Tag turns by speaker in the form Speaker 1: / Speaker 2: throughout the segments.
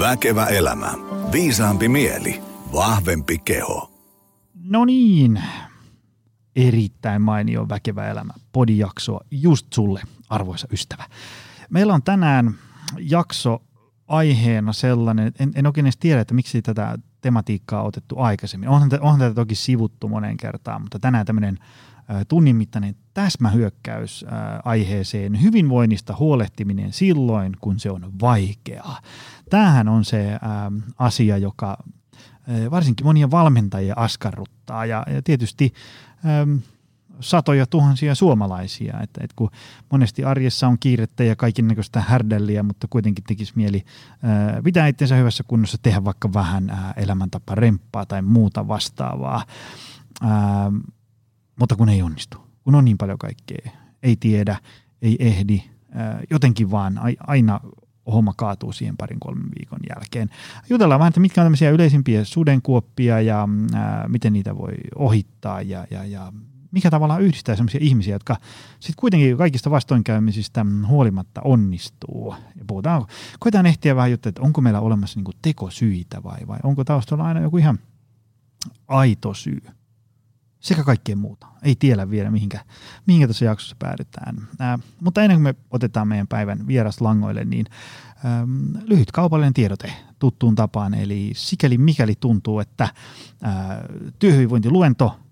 Speaker 1: Väkevä elämä. Viisaampi mieli. Vahvempi keho.
Speaker 2: No niin, erittäin mainio Väkevä elämä podijaksoa just sulle, arvoisa ystävä. Meillä on tänään jakso aiheena sellainen, en, en oikein edes tiedä, että miksi tätä tematiikkaa otettu aikaisemmin. Onhan, onhan tätä toki sivuttu monen kertaan, mutta tänään tämmöinen tunnin mittainen täsmähyökkäys aiheeseen hyvinvoinnista huolehtiminen silloin, kun se on vaikeaa. Tämähän on se asia, joka varsinkin monia valmentajia askarruttaa. Ja, tietysti satoja tuhansia suomalaisia, että, että kun monesti arjessa on kiirettä ja kaikin näköistä härdelliä, mutta kuitenkin tekisi mieli ää, pitää itsensä hyvässä kunnossa, tehdä vaikka vähän elämäntapa remppaa tai muuta vastaavaa, ää, mutta kun ei onnistu, kun on niin paljon kaikkea, ei tiedä, ei ehdi, jotenkin vaan aina homma kaatuu siihen parin kolmen viikon jälkeen. Jutellaan vähän, että mitkä on tämmöisiä yleisimpiä sudenkuoppia ja miten niitä voi ohittaa ja, ja, ja mikä tavallaan yhdistää sellaisia ihmisiä, jotka sitten kuitenkin kaikista vastoinkäymisistä huolimatta onnistuu. Ja puhutaan, koetaan ehtiä vähän juttuja, että onko meillä olemassa niinku tekosyitä vai, vai onko taustalla aina joku ihan aito syy. Sekä kaikkea muuta. Ei tiedä vielä, mihinkä, mihinkä tässä jaksossa päädytään. Ää, mutta ennen kuin me otetaan meidän päivän vieras langoille, niin äm, lyhyt kaupallinen tiedote tuttuun tapaan. Eli sikäli mikäli tuntuu, että ää, työhyvinvointiluento –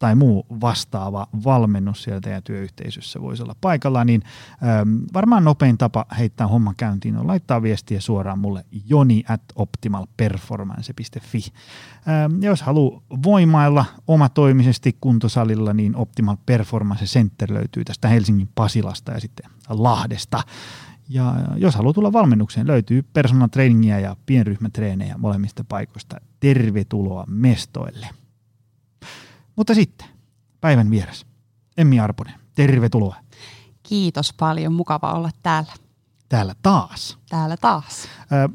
Speaker 2: tai muu vastaava valmennus siellä teidän työyhteisössä voisi olla paikalla, niin ähm, varmaan nopein tapa heittää homman käyntiin on laittaa viestiä suoraan mulle joni at optimalperformance.fi. Ähm, jos haluaa voimailla omatoimisesti kuntosalilla, niin Optimal Performance Center löytyy tästä Helsingin Pasilasta ja sitten Lahdesta. Ja jos haluaa tulla valmennukseen, löytyy personal trainingia ja pienryhmätreenejä molemmista paikoista. Tervetuloa mestoille. Mutta sitten, päivän vieras, Emmi Arponen, tervetuloa.
Speaker 3: Kiitos paljon, mukava olla täällä.
Speaker 2: Täällä taas.
Speaker 3: Täällä taas.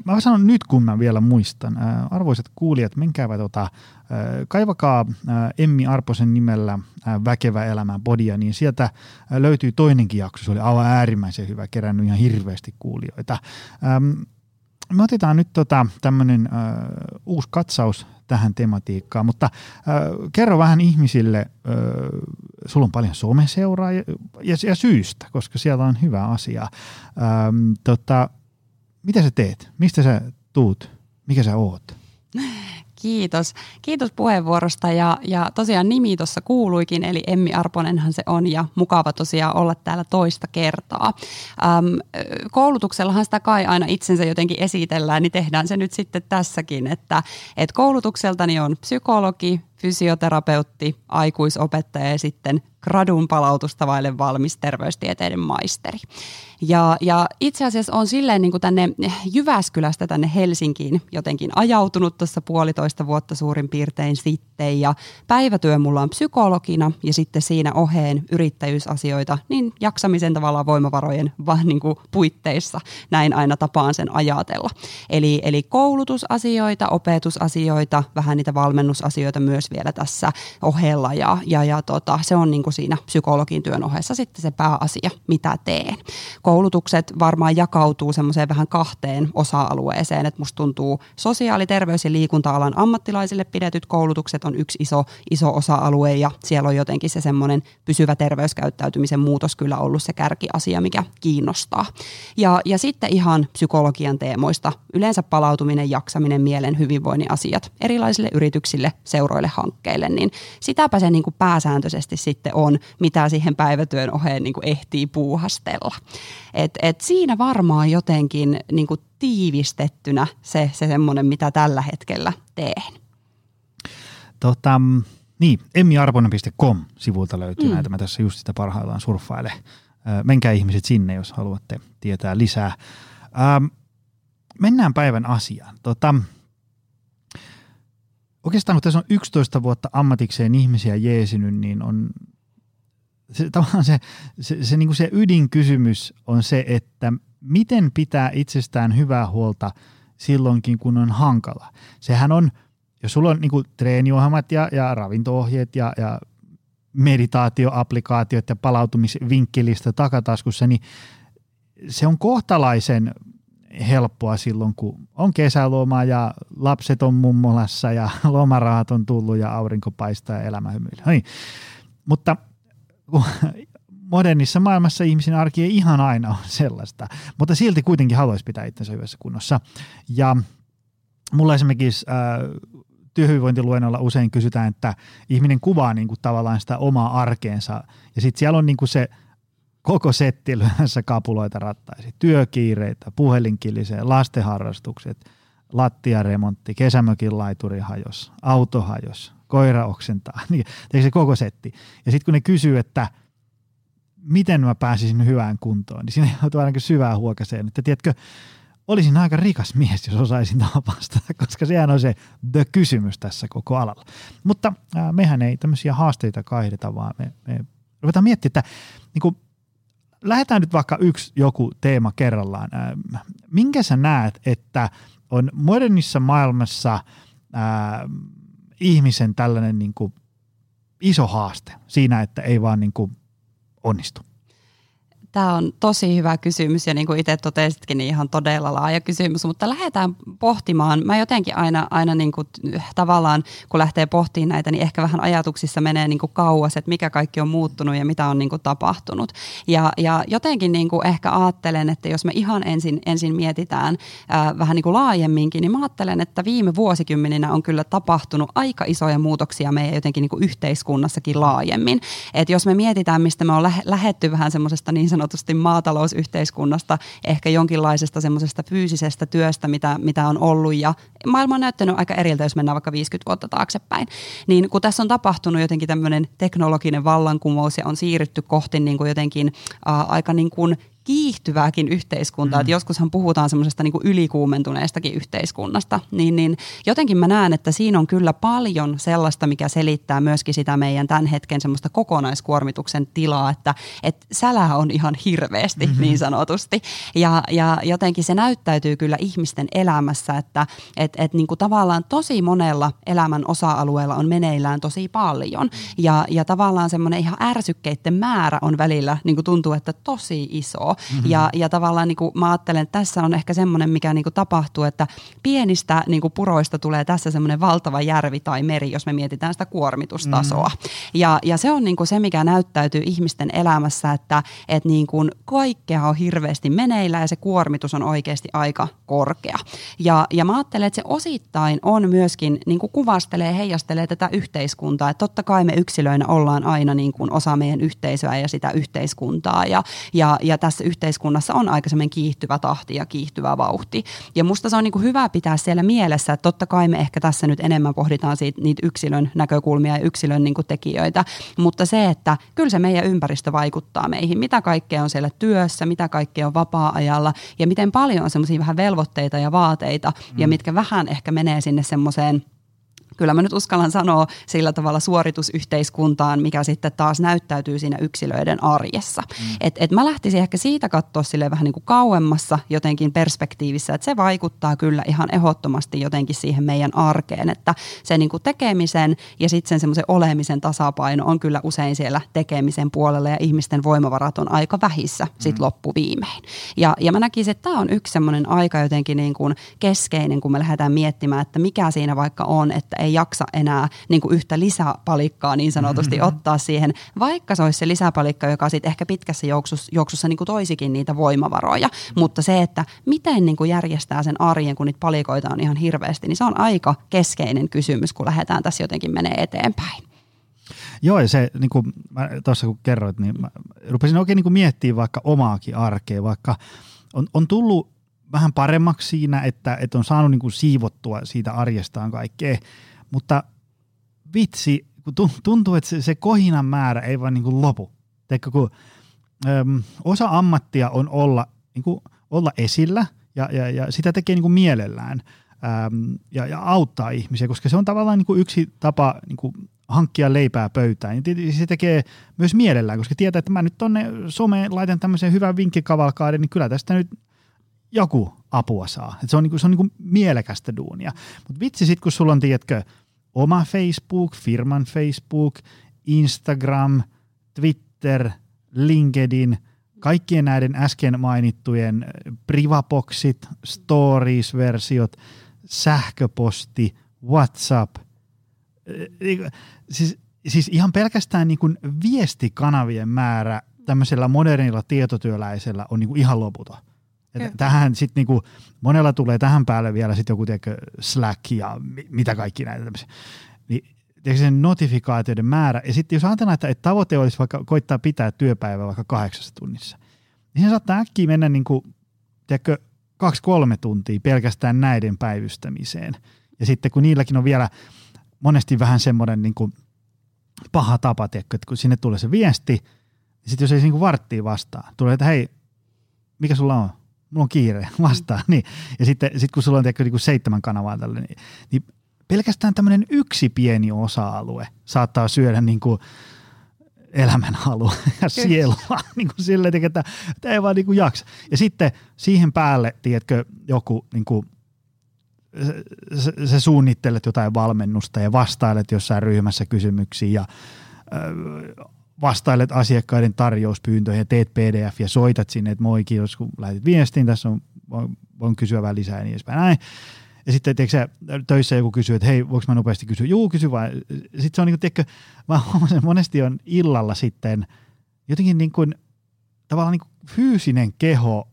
Speaker 2: Mä sanon nyt, kun mä vielä muistan. Arvoisat kuulijat, menkääpä tota, kaivakaa Emmi Arposen nimellä Väkevä elämä bodia, niin sieltä löytyy toinenkin jakso. Se oli aivan äärimmäisen hyvä, kerännyt ihan hirveästi kuulijoita. Me otetaan nyt tota, tämmöinen uusi katsaus tähän tematiikkaan, mutta äh, kerro vähän ihmisille, äh, sulla on paljon someseuraa ja, ja, ja syystä, koska siellä on hyvä asia. Ähm, tota, mitä sä teet? Mistä sä tuut? Mikä sä oot?
Speaker 3: Kiitos. Kiitos puheenvuorosta ja, ja tosiaan nimi tuossa kuuluikin, eli Emmi Arponenhan se on ja mukava tosiaan olla täällä toista kertaa. Öm, koulutuksellahan sitä kai aina itsensä jotenkin esitellään, niin tehdään se nyt sitten tässäkin, että et koulutukseltani on psykologi, fysioterapeutti, aikuisopettaja ja sitten gradun palautusta vaille valmis terveystieteiden maisteri. Ja, ja itse asiassa on silleen niin kuin tänne Jyväskylästä tänne Helsinkiin jotenkin ajautunut tuossa puolitoista vuotta suurin piirtein sitten. Ja päivätyö mulla on psykologina ja sitten siinä oheen yrittäjyysasioita, niin jaksamisen tavallaan voimavarojen vaan niin kuin puitteissa. Näin aina tapaan sen ajatella. Eli, eli koulutusasioita, opetusasioita, vähän niitä valmennusasioita myös vielä tässä ohella. Ja, ja, ja tota, se on niin kuin siinä psykologin työn ohessa sitten se pääasia, mitä teen. Koulutukset varmaan jakautuu semmoiseen vähän kahteen osa-alueeseen, että musta tuntuu sosiaali-, terveys- ja liikunta-alan ammattilaisille pidetyt koulutukset on yksi iso, iso osa-alue ja siellä on jotenkin se semmoinen pysyvä terveyskäyttäytymisen muutos kyllä ollut se kärkiasia, mikä kiinnostaa. Ja, ja sitten ihan psykologian teemoista, yleensä palautuminen, jaksaminen, mielen hyvinvoinnin asiat erilaisille yrityksille, seuroille, hankkeille, niin sitäpä se niin kuin pääsääntöisesti sitten on, mitä siihen päivätyön oheen niin kuin ehtii puuhastella. Et, et siinä varmaan jotenkin niin kuin tiivistettynä se, se semmoinen, mitä tällä hetkellä teen.
Speaker 2: Tota, niin, emmiarponen.com sivulta löytyy mm. näitä. Mä tässä just sitä parhaillaan surffaile. Menkää ihmiset sinne, jos haluatte tietää lisää. Ähm, mennään päivän asiaan. Tota, oikeastaan kun tässä on 11 vuotta ammatikseen ihmisiä jeesinyt, niin on se, tavallaan se, se, se, niin kuin se ydinkysymys on se, että miten pitää itsestään hyvää huolta silloinkin, kun on hankala. Sehän on, jos sulla on niin kuin treeniohjelmat ja, ja ravinto-ohjeet ja, ja meditaatioapplikaatiot ja palautumisvinkkilistä takataskussa, niin se on kohtalaisen helppoa silloin, kun on kesäloma ja lapset on mummolassa ja lomarahat on tullut ja aurinko paistaa ja elämä hymyilee. Niin. Mutta modernissa maailmassa ihmisen arki ei ihan aina ole sellaista, mutta silti kuitenkin haluaisi pitää itsensä hyvässä kunnossa. Ja mulla esimerkiksi äh, työhyvinvointiluennolla usein kysytään, että ihminen kuvaa niin kuin tavallaan sitä omaa arkeensa ja sitten siellä on niin kuin se koko setti lyössä kapuloita rattaisi. Työkiireitä, puhelinkilisee, lastenharrastukset, lattiaremontti, kesämökin laituri hajos, auto hajos, koira oksentaa, niin se koko setti. Ja sitten kun ne kysyy, että miten mä pääsisin hyvään kuntoon, niin siinä joutuu ainakin syvää huokaseen, että tiedätkö, olisin aika rikas mies, jos osaisin tuohon vastata, koska sehän on se the kysymys tässä koko alalla. Mutta äh, mehän ei tämmöisiä haasteita kaihdeta, vaan me, me ruvetaan miettimään, että niin kuin, lähdetään nyt vaikka yksi joku teema kerrallaan. Äh, minkä sä näet, että on modernissa maailmassa äh, ihmisen tällainen niin kuin, iso haaste siinä, että ei vaan niin kuin, onnistu?
Speaker 3: Tämä on tosi hyvä kysymys ja niin kuin itse totesitkin, niin ihan todella laaja kysymys, mutta lähdetään pohtimaan. Mä jotenkin aina, aina niin kuin, tavallaan, kun lähtee pohtimaan näitä, niin ehkä vähän ajatuksissa menee niin kuin kauas, että mikä kaikki on muuttunut ja mitä on niin kuin tapahtunut. Ja, ja jotenkin niin kuin ehkä ajattelen, että jos me ihan ensin, ensin mietitään ää, vähän niin kuin laajemminkin, niin mä ajattelen, että viime vuosikymmeninä on kyllä tapahtunut aika isoja muutoksia meidän jotenkin niin kuin yhteiskunnassakin laajemmin. Et jos me mietitään, mistä me on lähetty vähän semmoisesta niin sanotusta sanotusti maatalousyhteiskunnasta, ehkä jonkinlaisesta semmoisesta fyysisestä työstä, mitä, mitä on ollut ja maailma on näyttänyt aika eriltä, jos mennään vaikka 50 vuotta taaksepäin. Niin kun tässä on tapahtunut jotenkin tämmöinen teknologinen vallankumous ja on siirrytty kohti niin kuin jotenkin äh, aika niin kuin kiihtyvääkin yhteiskuntaa, mm. joskushan puhutaan semmoisesta niin ylikuumentuneestakin yhteiskunnasta, niin, niin jotenkin mä näen, että siinä on kyllä paljon sellaista, mikä selittää myöskin sitä meidän tämän hetken semmoista kokonaiskuormituksen tilaa, että, että sälä on ihan hirveästi mm-hmm. niin sanotusti. Ja, ja jotenkin se näyttäytyy kyllä ihmisten elämässä, että et, et niin kuin tavallaan tosi monella elämän osa-alueella on meneillään tosi paljon. Ja, ja tavallaan semmoinen ihan ärsykkeiden määrä on välillä, niin kuin tuntuu, että tosi iso. Mm-hmm. Ja, ja tavallaan niin kuin mä ajattelen, että tässä on ehkä semmoinen, mikä niin kuin tapahtuu, että pienistä niin kuin puroista tulee tässä semmoinen valtava järvi tai meri, jos me mietitään sitä kuormitustasoa. Mm-hmm. Ja, ja se on niin kuin se, mikä näyttäytyy ihmisten elämässä, että, että niin kuin kaikkea on hirveästi meneillä ja se kuormitus on oikeasti aika korkea. Ja, ja mä ajattelen, että se osittain on myöskin, niin kuin kuvastelee, heijastelee tätä yhteiskuntaa. Että totta kai me yksilöinä ollaan aina niin kuin osa meidän yhteisöä ja sitä yhteiskuntaa. Ja, ja, ja tässä yhteiskunnassa on aika semmoinen kiihtyvä tahti ja kiihtyvä vauhti. Ja musta se on niin kuin hyvä pitää siellä mielessä, että totta kai me ehkä tässä nyt enemmän pohditaan siitä, niitä yksilön näkökulmia ja yksilön niin kuin tekijöitä, mutta se, että kyllä se meidän ympäristö vaikuttaa meihin, mitä kaikkea on siellä työssä, mitä kaikkea on vapaa-ajalla ja miten paljon on semmoisia vähän velvoitteita ja vaateita mm. ja mitkä vähän ehkä menee sinne semmoiseen – kyllä mä nyt uskallan sanoa sillä tavalla suoritusyhteiskuntaan, mikä sitten taas näyttäytyy siinä yksilöiden arjessa. Mm. Et, et mä lähtisin ehkä siitä katsoa sille vähän niin kuin kauemmassa jotenkin perspektiivissä, että se vaikuttaa kyllä ihan ehdottomasti jotenkin siihen meidän arkeen, että se niin kuin tekemisen ja sitten sen semmoisen olemisen tasapaino on kyllä usein siellä tekemisen puolella ja ihmisten voimavarat on aika vähissä mm. sitten loppuviimein. Ja, ja mä näkisin, että tämä on yksi semmoinen aika jotenkin niin kuin keskeinen, kun me lähdetään miettimään, että mikä siinä vaikka on, että ei jaksa enää niin kuin yhtä lisäpalikkaa niin sanotusti mm-hmm. ottaa siihen, vaikka se olisi se lisäpalikka, joka sitten ehkä pitkässä juoksussa, juoksussa niin kuin toisikin niitä voimavaroja. Mm-hmm. Mutta se, että miten niin kuin järjestää sen arjen, kun niitä palikoita on ihan hirveästi, niin se on aika keskeinen kysymys, kun lähdetään tässä jotenkin menee eteenpäin.
Speaker 2: Joo, ja se, niin kuin tuossa kun kerroit, niin mä rupesin oikein niin kuin miettimään vaikka omaakin arkea, vaikka on, on tullut vähän paremmaksi siinä, että, että on saanut niin kuin siivottua siitä arjestaan kaikkea, mutta vitsi, kun tuntuu, että se, se kohinan määrä ei vaan niin kuin lopu. Teikö, kun äm, osa ammattia on olla, niin kuin, olla esillä ja, ja, ja sitä tekee niin kuin mielellään äm, ja, ja auttaa ihmisiä, koska se on tavallaan niin kuin yksi tapa niin kuin hankkia leipää pöytään. Ja se tekee myös mielellään, koska tietää, että mä nyt tonne someen laitan tämmöisen hyvän vinkkikavalkaiden, niin kyllä tästä nyt joku apua saa. Et se on, niinku, se on niinku mielekästä duunia. Mutta vitsi sit, kun sulla on, tiedätkö, oma Facebook, firman Facebook, Instagram, Twitter, LinkedIn, kaikkien näiden äsken mainittujen privaboxit, stories-versiot, sähköposti, WhatsApp, siis, siis ihan pelkästään niin kuin viestikanavien määrä tämmöisellä modernilla tietotyöläisellä on niin kuin ihan loputon. Tähän sit niinku, monella tulee tähän päälle vielä sit joku tiedätkö, Slack ja mitä kaikki näitä tämmöisiä. Niin sen notifikaatioiden määrä. Ja sitten jos ajatellaan, että, että tavoite olisi vaikka koittaa pitää työpäivä vaikka kahdeksassa tunnissa, niin se saattaa äkkiä mennä niinku, tiedätkö, kaksi-kolme tuntia pelkästään näiden päivystämiseen. Ja sitten kun niilläkin on vielä monesti vähän semmoinen niin kuin paha tapa, tiedätkö, että kun sinne tulee se viesti, niin sitten jos ei niin varttiin vastaa, tulee, että hei, mikä sulla on? Mulla on kiire, vastaa. Mm. Niin. Ja sitten sit kun sulla on tiedätkö, niin kuin seitsemän kanavaa tälle, niin, niin pelkästään tämmöinen yksi pieni osa-alue saattaa syödä niin kuin elämänhalu ja sielua niin kuin silleen, että, että ei vaan niin kuin jaksa. Ja sitten siihen päälle, tiedätkö, joku niin kuin sä, sä suunnittelet jotain valmennusta ja vastailet jossain ryhmässä kysymyksiin ja vastailet asiakkaiden tarjouspyyntöihin ja teet pdf ja soitat sinne, että moi kiitos kun lähetit viestin, tässä on, voin, voin kysyä vähän lisää ja niin edespäin. Näin. Ja sitten tiedätkö, sä, töissä joku kysyy, että hei, voiko mä nopeasti kysyä? Juu, kysy vaan. Sitten se on niin kuin, tiedätkö, mä huomasin, monesti on illalla sitten jotenkin niin kuin, tavallaan niin kuin fyysinen keho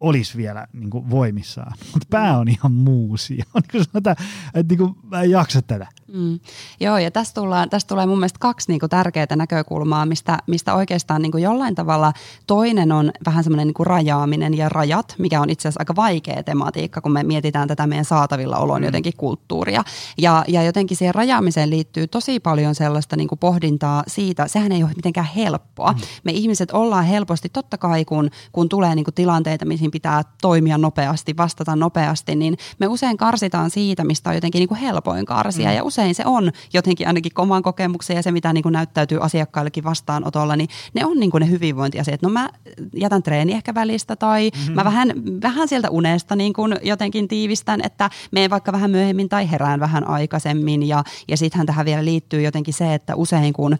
Speaker 2: olisi vielä niin kuin voimissaan, mutta pää on ihan muusi. On niin sanotaan, että niin kuin, mä en jaksa tätä.
Speaker 3: Mm. Joo, ja tässä, tullaan, tässä tulee mun mielestä kaksi niin kuin tärkeää näkökulmaa, mistä, mistä oikeastaan niin kuin jollain tavalla toinen on vähän semmoinen niin rajaaminen ja rajat, mikä on itse asiassa aika vaikea tematiikka, kun me mietitään tätä meidän saatavilla olon mm. jotenkin kulttuuria. Ja, ja jotenkin siihen rajaamiseen liittyy tosi paljon sellaista niin kuin pohdintaa siitä, sehän ei ole mitenkään helppoa. Mm. Me ihmiset ollaan helposti, totta kai kun, kun tulee niin kuin tilanteita, mihin pitää toimia nopeasti, vastata nopeasti, niin me usein karsitaan siitä, mistä on jotenkin niin kuin helpoin karsia. Mm. Ja usein usein se on jotenkin ainakin oman kokemuksen ja se, mitä niin kuin näyttäytyy asiakkaillekin vastaanotolla, niin ne on niin kuin ne hyvinvointiasiat. No mä jätän treeni ehkä välistä tai mm-hmm. mä vähän, vähän sieltä unesta niin kuin jotenkin tiivistän, että menen vaikka vähän myöhemmin tai herään vähän aikaisemmin ja, ja sittenhän tähän vielä liittyy jotenkin se, että usein kun äh,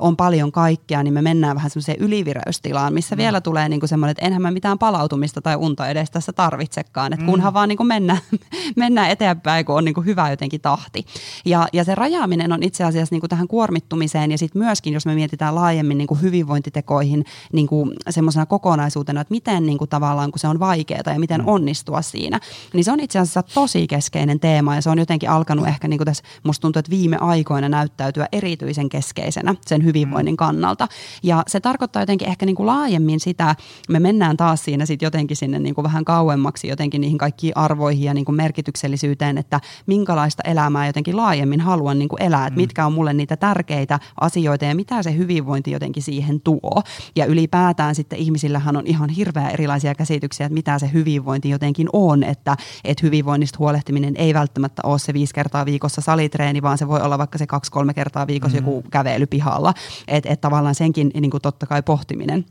Speaker 3: on paljon kaikkea, niin me mennään vähän semmoiseen ylivireystilaan, missä mm. vielä tulee niin kuin semmoinen, että enhän mä mitään palautumista tai unta edes tässä tarvitsekaan, että kunhan mm. vaan niin kuin mennään, mennään eteenpäin, kun on niin kuin hyvä jotenkin tahti. Ja ja, ja se rajaaminen on itse asiassa niin kuin tähän kuormittumiseen ja sitten myöskin, jos me mietitään laajemmin niin kuin hyvinvointitekoihin niin kuin semmoisena kokonaisuutena, että miten niin kuin tavallaan, kun se on vaikeaa ja miten mm. onnistua siinä, niin se on itse asiassa tosi keskeinen teema ja se on jotenkin alkanut ehkä niin kuin tässä, musta tuntuu, että viime aikoina näyttäytyä erityisen keskeisenä sen hyvinvoinnin mm. kannalta. Ja se tarkoittaa jotenkin ehkä niin kuin laajemmin sitä, me mennään taas siinä sitten jotenkin sinne niin kuin vähän kauemmaksi jotenkin niihin kaikkiin arvoihin ja niin kuin merkityksellisyyteen, että minkälaista elämää jotenkin laajemmin laajemmin haluan niin kuin elää, että mm. mitkä on mulle niitä tärkeitä asioita ja mitä se hyvinvointi jotenkin siihen tuo. Ja ylipäätään sitten ihmisillähän on ihan hirveä erilaisia käsityksiä, että mitä se hyvinvointi jotenkin on, että, että hyvinvoinnista huolehtiminen ei välttämättä ole se viisi kertaa viikossa salitreeni, vaan se voi olla vaikka se kaksi-kolme kertaa viikossa mm. joku kävely pihalla. Että et tavallaan senkin niin kuin totta kai pohtiminen.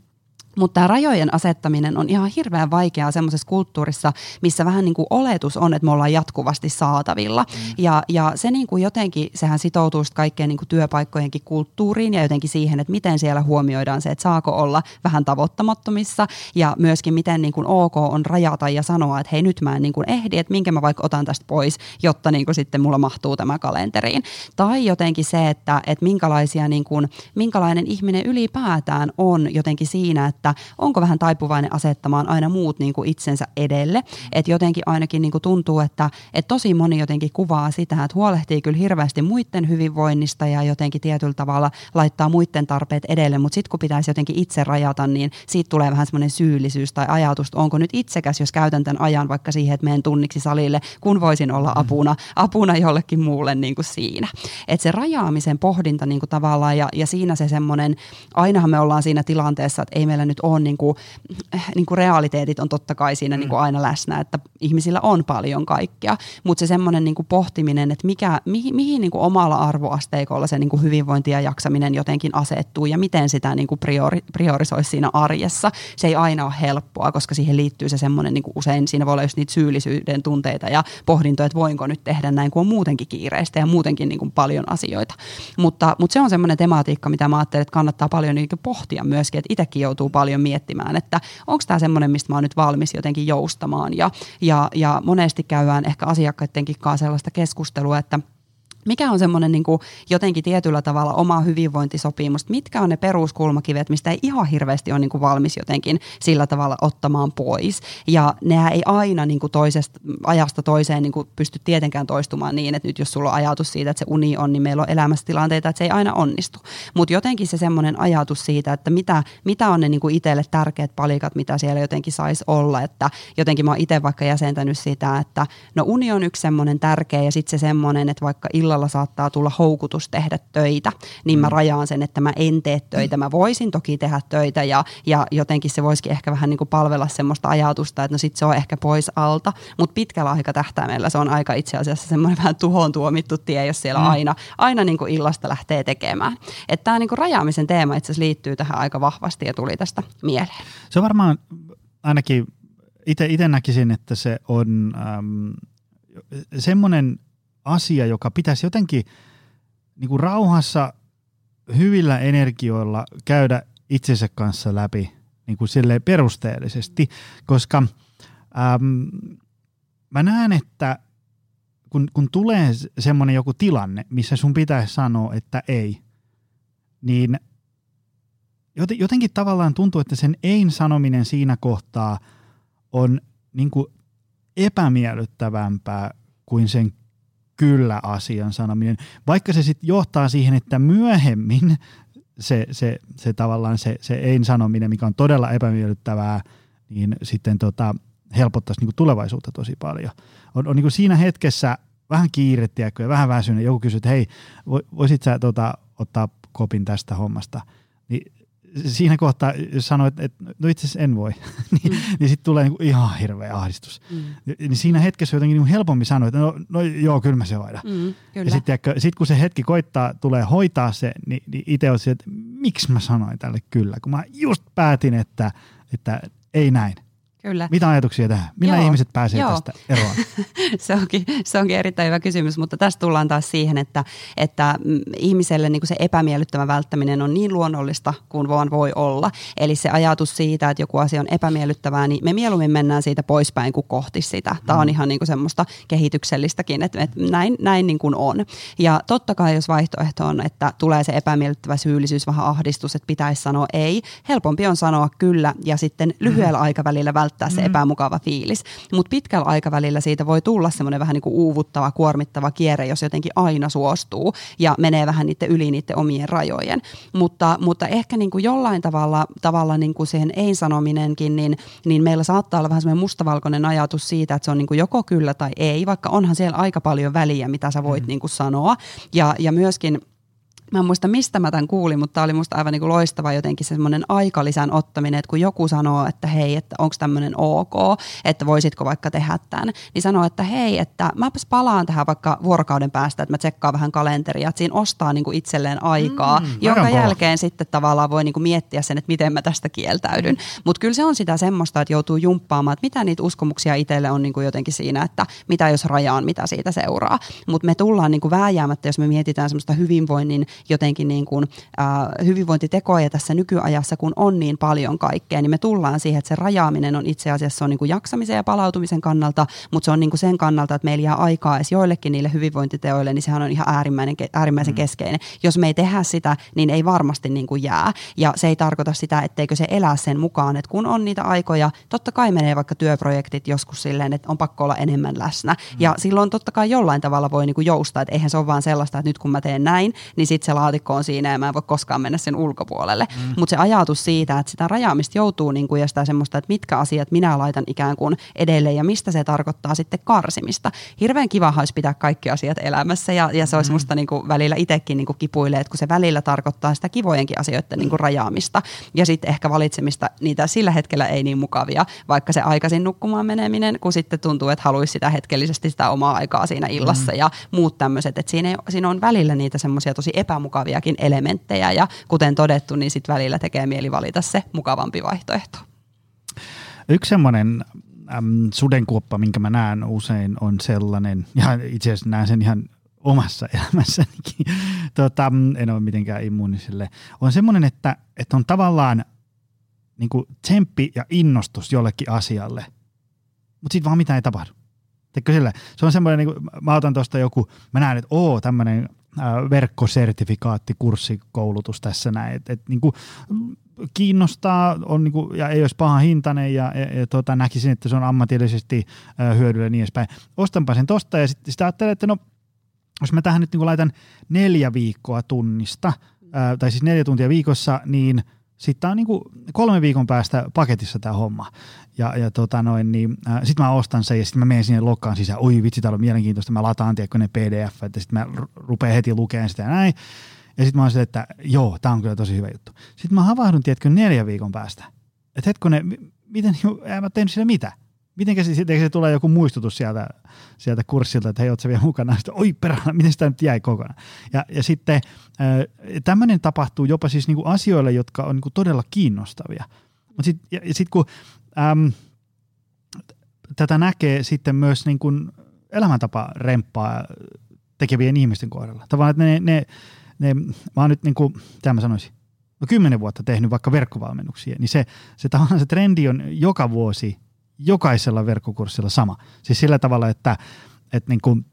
Speaker 3: Mutta tämä rajojen asettaminen on ihan hirveän vaikeaa semmoisessa kulttuurissa, missä vähän niin kuin oletus on, että me ollaan jatkuvasti saatavilla. Mm. Ja, ja se niin kuin jotenkin, sehän sitoutuu kaikkeen niin kuin työpaikkojenkin kulttuuriin ja jotenkin siihen, että miten siellä huomioidaan se, että saako olla vähän tavoittamattomissa ja myöskin miten niin kuin ok on rajata ja sanoa, että hei nyt mä en niin kuin ehdi, että minkä mä vaikka otan tästä pois, jotta niin kuin sitten mulla mahtuu tämä kalenteriin. Tai jotenkin se, että, että minkälaisia niin kuin, minkälainen ihminen ylipäätään on jotenkin siinä, että että onko vähän taipuvainen asettamaan aina muut niin kuin itsensä edelle. Että jotenkin ainakin niin kuin tuntuu, että, että tosi moni jotenkin kuvaa sitä, että huolehtii kyllä hirveästi muiden hyvinvoinnista ja jotenkin tietyllä tavalla laittaa muiden tarpeet edelle, mutta sitten kun pitäisi jotenkin itse rajata, niin siitä tulee vähän semmoinen syyllisyys tai ajatus, että onko nyt itsekäs, jos käytän tämän ajan vaikka siihen, että menen tunniksi salille, kun voisin olla mm. apuna, apuna jollekin muulle niin kuin siinä. Että se rajaamisen pohdinta niin kuin tavallaan ja, ja siinä se semmoinen, ainahan me ollaan siinä tilanteessa, että ei meillä nyt nyt on niin kuin, niin kuin realiteetit on totta kai siinä mm. niin kuin aina läsnä, että ihmisillä on paljon kaikkea, mutta se semmoinen niin kuin pohtiminen, että mikä, mihin, mihin niin kuin omalla arvoasteikolla se niin kuin hyvinvointi ja jaksaminen jotenkin asettuu ja miten sitä niin kuin priori, priorisoisi siinä arjessa. Se ei aina ole helppoa, koska siihen liittyy se semmoinen niin kuin usein, siinä voi olla just niitä syyllisyyden tunteita ja pohdintoja, että voinko nyt tehdä näin, kun on muutenkin kiireistä ja muutenkin niin kuin paljon asioita. Mutta, mutta se on semmoinen tematiikka, mitä mä ajattelen, että kannattaa paljon niin kuin pohtia myöskin, että itsekin joutuu paljon miettimään, että onko tämä semmoinen, mistä mä oon nyt valmis jotenkin joustamaan. Ja, ja, ja monesti käydään ehkä asiakkaidenkin kanssa sellaista keskustelua, että – mikä on semmoinen niin jotenkin tietyllä tavalla oma hyvinvointisopimus, mitkä on ne peruskulmakivet, mistä ei ihan hirveästi ole niin kuin valmis jotenkin sillä tavalla ottamaan pois. Ja nehän ei aina niin kuin toisesta ajasta toiseen niin kuin pysty tietenkään toistumaan niin, että nyt jos sulla on ajatus siitä, että se uni on, niin meillä on elämässä tilanteita, että se ei aina onnistu. Mutta jotenkin se semmoinen ajatus siitä, että mitä, mitä on ne niin kuin itselle tärkeät palikat, mitä siellä jotenkin saisi olla, että jotenkin mä oon itse vaikka jäsentänyt sitä, että no uni on yksi semmoinen tärkeä ja sitten se semmoinen, että vaikka illalla illalla saattaa tulla houkutus tehdä töitä, niin mä mm. rajaan sen, että mä en tee töitä. Mä voisin toki tehdä töitä ja, ja jotenkin se voisikin ehkä vähän niin kuin palvella semmoista ajatusta, että no sit se on ehkä pois alta, mutta pitkällä tähtäimellä se on aika itse asiassa semmoinen vähän tuhoon tuomittu tie, jos siellä mm. aina, aina niin kuin illasta lähtee tekemään. Että tämä niin kuin rajaamisen teema itse asiassa liittyy tähän aika vahvasti ja tuli tästä mieleen.
Speaker 2: Se on varmaan ainakin itse näkisin, että se on äm, semmoinen asia, joka pitäisi jotenkin niin kuin rauhassa hyvillä energioilla käydä itsensä kanssa läpi niin kuin perusteellisesti, koska äm, mä näen, että kun, kun tulee semmoinen joku tilanne, missä sun pitäisi sanoa, että ei, niin jotenkin tavallaan tuntuu, että sen ei sanominen siinä kohtaa on niin kuin epämiellyttävämpää kuin sen kyllä-asian sanominen, vaikka se sitten johtaa siihen, että myöhemmin se, se, se tavallaan se, se ei-sanominen, mikä on todella epämiellyttävää, niin sitten tota, helpottaisi niin tulevaisuutta tosi paljon. On, on niin siinä hetkessä vähän kiirettiä ja vähän väsynyt, joku kysyy, että hei, voisit sä tota, ottaa kopin tästä hommasta, niin siinä kohtaa, jos sanoit, että no itse asiassa en voi, niin, mm. niin sitten tulee niinku ihan hirveä ahdistus. Mm. Niin siinä hetkessä jotenkin niinku helpommin sanoa, että no, no joo, kyllä mä se hoidan. Mm, kyllä. Ja sitten sit kun se hetki koittaa, tulee hoitaa se, niin, niin itse on se, että miksi mä sanoin tälle kyllä, kun mä just päätin, että, että ei näin.
Speaker 3: Kyllä.
Speaker 2: Mitä ajatuksia tähän? Millä Joo. ihmiset pääsee Joo. tästä eroon?
Speaker 3: se, onkin, se onkin erittäin hyvä kysymys, mutta tästä tullaan taas siihen, että, että mm, ihmiselle niin kuin se epämiellyttävä välttäminen on niin luonnollista kuin vaan voi olla. Eli se ajatus siitä, että joku asia on epämiellyttävää, niin me mieluummin mennään siitä poispäin kuin kohti sitä. Tämä on mm. ihan niin kuin semmoista kehityksellistäkin, että, että näin, näin niin kuin on. Ja totta kai jos vaihtoehto on, että tulee se epämiellyttävä syyllisyys, vähän ahdistus, että pitäisi sanoa ei, helpompi on sanoa kyllä ja sitten lyhyellä mm. aikavälillä välttämättä välttää se mm. epämukava fiilis. Mutta pitkällä aikavälillä siitä voi tulla semmoinen vähän niin kuin uuvuttava, kuormittava kierre, jos jotenkin aina suostuu ja menee vähän niiden yli niiden omien rajojen. Mutta, mutta ehkä niin kuin jollain tavalla, tavalla niin kuin siihen ei-sanominenkin, niin, niin meillä saattaa olla vähän semmoinen mustavalkoinen ajatus siitä, että se on niin kuin joko kyllä tai ei, vaikka onhan siellä aika paljon väliä, mitä sä voit mm. niin kuin sanoa. Ja, ja myöskin Mä en muista, mistä mä tämän kuulin, mutta tämä oli musta aivan niin kuin loistava jotenkin semmoinen aikalisän ottaminen, että kun joku sanoo, että hei, että onko tämmöinen ok, että voisitko vaikka tehdä tämän, niin sanoo, että hei, että mäpäs palaan tähän vaikka vuorokauden päästä, että mä tsekkaan vähän kalenteria, että siinä ostaa niin kuin itselleen aikaa, mm, jonka jälkeen sitten tavallaan voi niin kuin miettiä sen, että miten mä tästä kieltäydyn. Mutta kyllä se on sitä semmoista, että joutuu jumppaamaan, että mitä niitä uskomuksia itselle on niin kuin jotenkin siinä, että mitä jos rajaan, mitä siitä seuraa. Mutta me tullaan niin kuin vääjäämättä, jos me mietitään semmoista hyvinvoinnin jotenkin niin kuin, äh, hyvinvointitekoja tässä nykyajassa, kun on niin paljon kaikkea, niin me tullaan siihen, että se rajaaminen on itse asiassa on niin kuin jaksamisen ja palautumisen kannalta, mutta se on niin kuin sen kannalta, että meillä jää aikaa edes joillekin niille hyvinvointiteoille, niin sehän on ihan äärimmäinen, äärimmäisen mm. keskeinen. Jos me ei tehdä sitä, niin ei varmasti niin kuin jää. Ja se ei tarkoita sitä, etteikö se elää sen mukaan, että kun on niitä aikoja, totta kai menee vaikka työprojektit joskus silleen, että on pakko olla enemmän läsnä. Mm. Ja silloin totta kai jollain tavalla voi niin kuin joustaa, että eihän se ole vaan sellaista, että nyt kun mä teen näin, niin sitten se laatikko on siinä ja mä en voi koskaan mennä sen ulkopuolelle. Mm. Mutta se ajatus siitä, että sitä rajaamista joutuu niin kuin, ja sitä semmoista, että mitkä asiat minä laitan ikään kuin edelleen ja mistä se tarkoittaa sitten karsimista. Hirveän kiva olisi pitää kaikki asiat elämässä ja, ja se olisi mm. musta niin kuin välillä itsekin niin kuin kipuilee, että kun se välillä tarkoittaa sitä kivojenkin asioiden niin kuin rajaamista ja sitten ehkä valitsemista niitä sillä hetkellä ei niin mukavia, vaikka se aikaisin nukkumaan meneminen, kun sitten tuntuu, että haluaisi sitä hetkellisesti sitä omaa aikaa siinä illassa mm. ja muut tämmöiset, että siinä, siinä on välillä niitä semmoisia tosi epämukaviakin elementtejä ja kuten todettu, niin sitten välillä tekee mieli valita se mukavampi vaihtoehto.
Speaker 2: Yksi semmoinen äm, sudenkuoppa, minkä mä näen usein, on sellainen, ja itse asiassa näen sen ihan omassa elämässänikin, tota, en ole mitenkään immuuniselle, on semmoinen, että, että on tavallaan niin kuin tsemppi ja innostus jollekin asialle, mutta sitten vaan mitään ei tapahdu. Sille? Se on semmoinen, niin kuin, mä otan tuosta joku, mä näen, että oo, tämmöinen verkkosertifikaattikursikoulutus tässä näin, että et, niin kuin, kiinnostaa on niin kuin, ja ei olisi paha hintainen ja, ja, ja tota, näkisin, että se on ammatillisesti hyödyllinen ja niin edespäin. Ostanpa sen tosta ja sitten sit ajattelen, että no jos mä tähän nyt niin kuin laitan neljä viikkoa tunnista, ää, tai siis neljä tuntia viikossa, niin sitten on niin kuin kolme viikon päästä paketissa tämä homma. Ja, ja tota noin, niin, äh, sitten mä ostan sen ja sitten mä menen sinne lokkaan sisään. Oi vitsi, täällä on mielenkiintoista. Mä lataan tiedätkö ne pdf, että sitten mä rupean heti lukemaan sitä ja näin. Ja sitten mä oon että joo, tämä on kyllä tosi hyvä juttu. Sitten mä havahdun, tiedätkö, neljä viikon päästä. Että hetkonen, miten, mä tehnyt sillä mitä? Miten se, se tulee joku muistutus sieltä, sieltä kurssilta, että hei, oot vielä mukana? Sitten, oi perhana, miten sitä nyt jäi kokonaan? Ja, ja sitten äh, tämmöinen tapahtuu jopa siis niinku asioille, jotka on niinku todella kiinnostavia. Mutta sitten sit kun äm, tätä näkee sitten myös niinku elämäntapa remppaa tekevien ihmisten kohdalla. Tavallaan, että ne, ne, ne mä oon nyt niin kuin, mitä mä sanoisin, no kymmenen vuotta tehnyt vaikka verkkovalmennuksia, niin se, se tavallaan se trendi on joka vuosi jokaisella verkkokurssilla sama. Siis sillä tavalla, että, että niin kuin,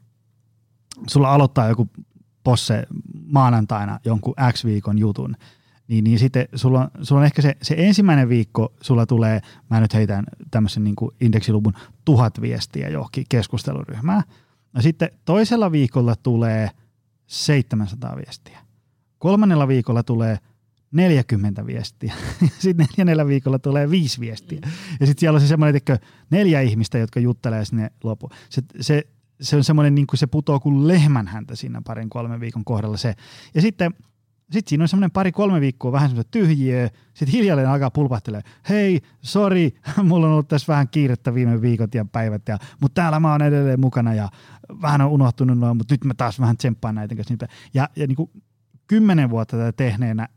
Speaker 2: sulla aloittaa joku posse maanantaina jonkun X viikon jutun, niin, niin sitten sulla, sulla on ehkä se, se ensimmäinen viikko, sulla tulee, mä nyt heitän tämmöisen niin kuin indeksiluvun, tuhat viestiä johonkin keskusteluryhmään. No sitten toisella viikolla tulee 700 viestiä. Kolmannella viikolla tulee 40 viestiä. Sitten neljännellä viikolla tulee viisi viestiä. Ja sitten siellä on se semmoinen, että neljä ihmistä, jotka juttelee sinne loppuun. Se, se, se on semmoinen, niin kuin se putoo kuin lehmän häntä siinä parin kolmen viikon kohdalla se. Ja sitten sitten siinä on semmoinen pari-kolme viikkoa vähän semmoista tyhjiä, sitten hiljalleen alkaa pulpahtelee, hei, sori, mulla on ollut tässä vähän kiirettä viime viikot ja päivät, ja, mutta täällä mä oon edelleen mukana ja vähän on unohtunut noin, mutta nyt mä taas vähän tsemppaan näitä. Ja, ja niin kuin kymmenen vuotta tätä tehneenä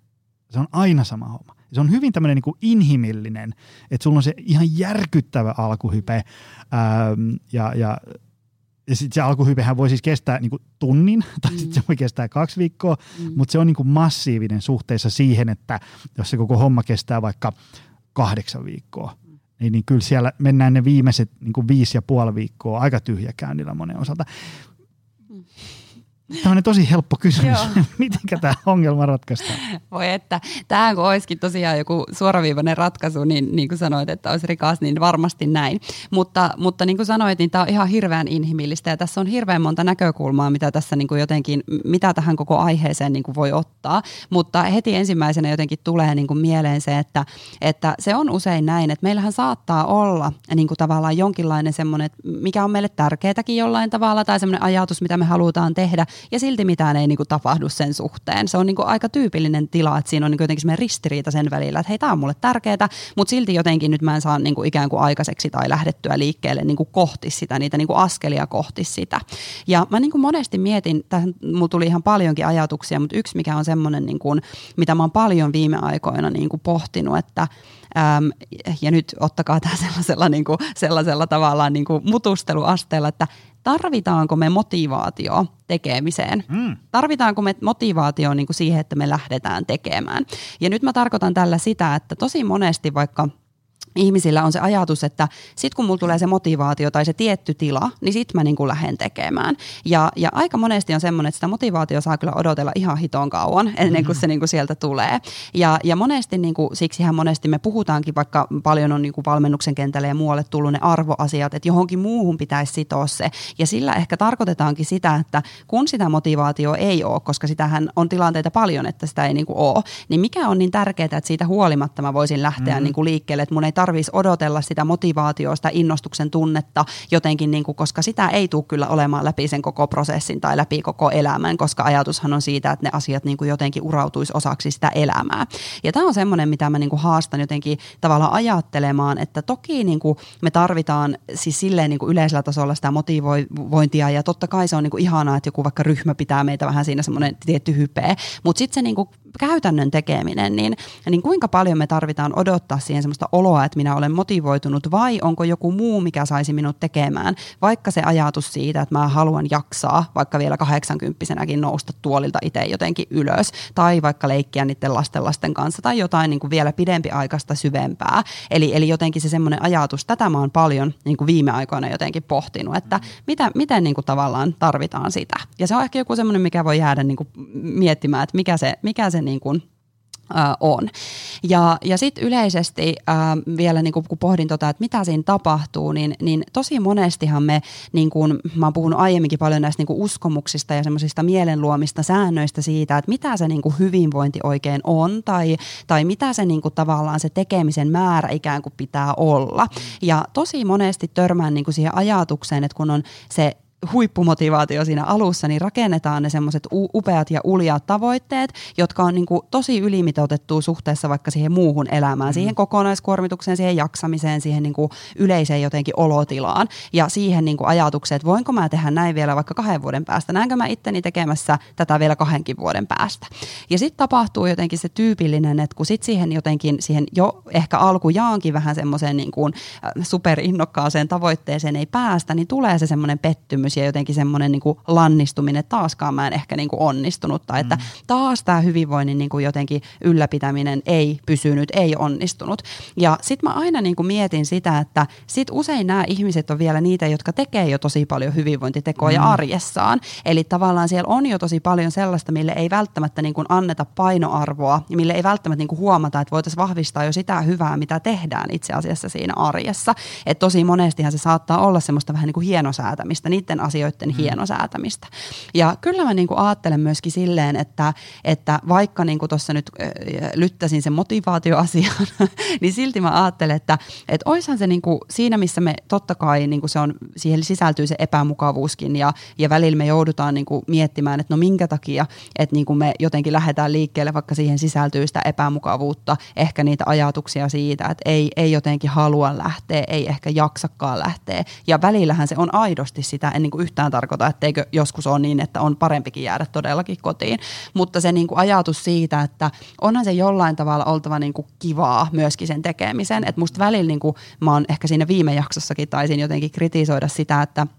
Speaker 2: se on aina sama homma. Se on hyvin tämmöinen niin inhimillinen, että sulla on se ihan järkyttävä alkuhype ähm, ja, ja ja sitten se alkuhypehän voi siis kestää niin kuin tunnin, tai sitten se voi kestää kaksi viikkoa, mm. mutta se on niin kuin massiivinen suhteessa siihen, että jos se koko homma kestää vaikka kahdeksan viikkoa, niin, niin kyllä siellä mennään ne viimeiset niin kuin viisi ja puoli viikkoa aika tyhjäkäynnillä monen osalta. Tämä on tosi helppo kysymys. Miten tämä ongelma ratkaistaan?
Speaker 3: Voi että, tämä kun olisikin tosiaan joku suoraviivainen ratkaisu, niin niin kuin sanoit, että olisi rikas, niin varmasti näin. Mutta, mutta niin kuin sanoit, niin tämä on ihan hirveän inhimillistä ja tässä on hirveän monta näkökulmaa, mitä tässä niin kuin jotenkin, mitä tähän koko aiheeseen niin kuin voi ottaa. Mutta heti ensimmäisenä jotenkin tulee niin kuin mieleen se, että, että se on usein näin, että meillähän saattaa olla niin kuin tavallaan jonkinlainen semmoinen, mikä on meille tärkeätäkin jollain tavalla tai semmoinen ajatus, mitä me halutaan tehdä ja silti mitään ei niin kuin tapahdu sen suhteen. Se on niin kuin aika tyypillinen tila, että siinä on niin kuin jotenkin ristiriita sen välillä, että hei, tämä on mulle tärkeää, mutta silti jotenkin nyt mä en saa niin kuin ikään kuin aikaiseksi tai lähdettyä liikkeelle niin kuin kohti sitä, niitä niin kuin askelia kohti sitä. Ja mä niin kuin monesti mietin, tähän mulla tuli ihan paljonkin ajatuksia, mutta yksi mikä on semmoinen, niin kuin, mitä mä oon paljon viime aikoina niin kuin pohtinut, että äm, ja nyt ottakaa tämä sellaisella, niin kuin, sellaisella tavallaan niin kuin mutusteluasteella, että tarvitaanko me motivaatio tekemiseen? Mm. Tarvitaanko me motivaatio niin kuin siihen, että me lähdetään tekemään? Ja nyt mä tarkoitan tällä sitä, että tosi monesti vaikka – ihmisillä on se ajatus, että sit kun mulla tulee se motivaatio tai se tietty tila, niin sit mä niin kuin lähden tekemään. Ja, ja aika monesti on semmoinen, että sitä motivaatio saa kyllä odotella ihan hitoon kauan ennen kuin se niin kuin sieltä tulee. Ja, ja monesti, niin kuin, siksihän monesti me puhutaankin, vaikka paljon on niin kuin valmennuksen kentälle ja muualle tullut ne arvoasiat, että johonkin muuhun pitäisi sitoa se. Ja sillä ehkä tarkoitetaankin sitä, että kun sitä motivaatio ei ole, koska sitähän on tilanteita paljon, että sitä ei niin kuin ole, niin mikä on niin tärkeää, että siitä huolimatta mä voisin lähteä mm-hmm. niin kuin liikkeelle, että mun ei tarvitsisi odotella sitä motivaatiosta, innostuksen tunnetta jotenkin, niin kuin, koska sitä ei tule kyllä olemaan läpi sen koko prosessin tai läpi koko elämän, koska ajatushan on siitä, että ne asiat niin kuin jotenkin urautuisi osaksi sitä elämää. Ja tämä on semmoinen, mitä mä niin kuin haastan jotenkin tavallaan ajattelemaan, että toki niin kuin me tarvitaan siis silleen niin kuin yleisellä tasolla sitä motivointia ja totta kai se on niin kuin ihanaa, että joku vaikka ryhmä pitää meitä vähän siinä semmoinen tietty hype, mutta sitten se niin kuin käytännön tekeminen, niin, niin kuinka paljon me tarvitaan odottaa siihen semmoista oloa, että minä olen motivoitunut vai onko joku muu, mikä saisi minut tekemään. Vaikka se ajatus siitä, että mä haluan jaksaa vaikka vielä 80 nousta tuolilta itse jotenkin ylös tai vaikka leikkiä niiden lasten lasten kanssa tai jotain niin kuin vielä pidempi aikaista syvempää. Eli, eli jotenkin se semmoinen ajatus, tätä mä oon paljon niin kuin viime aikoina jotenkin pohtinut, että mitä, miten niin kuin tavallaan tarvitaan sitä. Ja se on ehkä joku semmoinen, mikä voi jäädä niin kuin miettimään, että mikä se, mikä se niin kuin on. Ja, ja sitten yleisesti äh, vielä niin kun pohdin tota, että mitä siinä tapahtuu, niin, niin tosi monestihan me, niin kun, mä oon puhunut aiemminkin paljon näistä niin uskomuksista ja semmoisista mielenluomista säännöistä siitä, että mitä se niin hyvinvointi oikein on tai, tai mitä se niin tavallaan se tekemisen määrä ikään kuin pitää olla. Ja tosi monesti törmään niin siihen ajatukseen, että kun on se huippumotivaatio siinä alussa, niin rakennetaan ne semmoiset upeat ja uljaat tavoitteet, jotka on niin kuin tosi ylimitoitettu suhteessa vaikka siihen muuhun elämään, mm. siihen kokonaiskuormitukseen, siihen jaksamiseen, siihen niin kuin yleiseen jotenkin olotilaan ja siihen niin kuin ajatukseen, että voinko mä tehdä näin vielä vaikka kahden vuoden päästä, näenkö mä itteni tekemässä tätä vielä kahdenkin vuoden päästä. Ja sitten tapahtuu jotenkin se tyypillinen, että kun sitten siihen jotenkin, siihen jo ehkä alkujaankin vähän semmoiseen niin kuin äh, superinnokkaaseen tavoitteeseen ei päästä, niin tulee se semmoinen pettymys pettymys ja jotenkin semmoinen niin lannistuminen, että taaskaan mä en ehkä niin kuin onnistunut tai että mm. taas tämä hyvinvoinnin niin kuin jotenkin ylläpitäminen ei pysynyt, ei onnistunut. Ja sitten mä aina niin kuin mietin sitä, että sit usein nämä ihmiset on vielä niitä, jotka tekee jo tosi paljon hyvinvointitekoja mm. arjessaan. Eli tavallaan siellä on jo tosi paljon sellaista, mille ei välttämättä niin kuin anneta painoarvoa ja mille ei välttämättä niin kuin huomata, että voitaisiin vahvistaa jo sitä hyvää, mitä tehdään itse asiassa siinä arjessa. Että tosi monestihan se saattaa olla semmoista vähän niin kuin hienosäätämistä niiden niiden asioiden mm. hienosäätämistä. Ja kyllä mä niin kuin ajattelen myöskin silleen, että, että vaikka niin kuin tuossa nyt lyttäsin sen motivaatioasian, niin silti mä ajattelen, että, että oishan se niin kuin siinä, missä me totta kai niin kuin se on, siihen sisältyy se epämukavuuskin ja, ja välillä me joudutaan niin kuin miettimään, että no minkä takia, että niin kuin me jotenkin lähdetään liikkeelle, vaikka siihen sisältyy sitä epämukavuutta, ehkä niitä ajatuksia siitä, että ei, ei jotenkin halua lähteä, ei ehkä jaksakaan lähteä. Ja välillähän se on aidosti sitä, en niin kuin yhtään tarkoita, etteikö joskus ole niin, että on parempikin jäädä todellakin kotiin. Mutta se niin kuin ajatus siitä, että onhan se jollain tavalla oltava niin kuin kivaa myöskin sen tekemisen. Että musta välillä, niin kuin, mä oon ehkä siinä viime jaksossakin taisin jotenkin kritisoida sitä, että –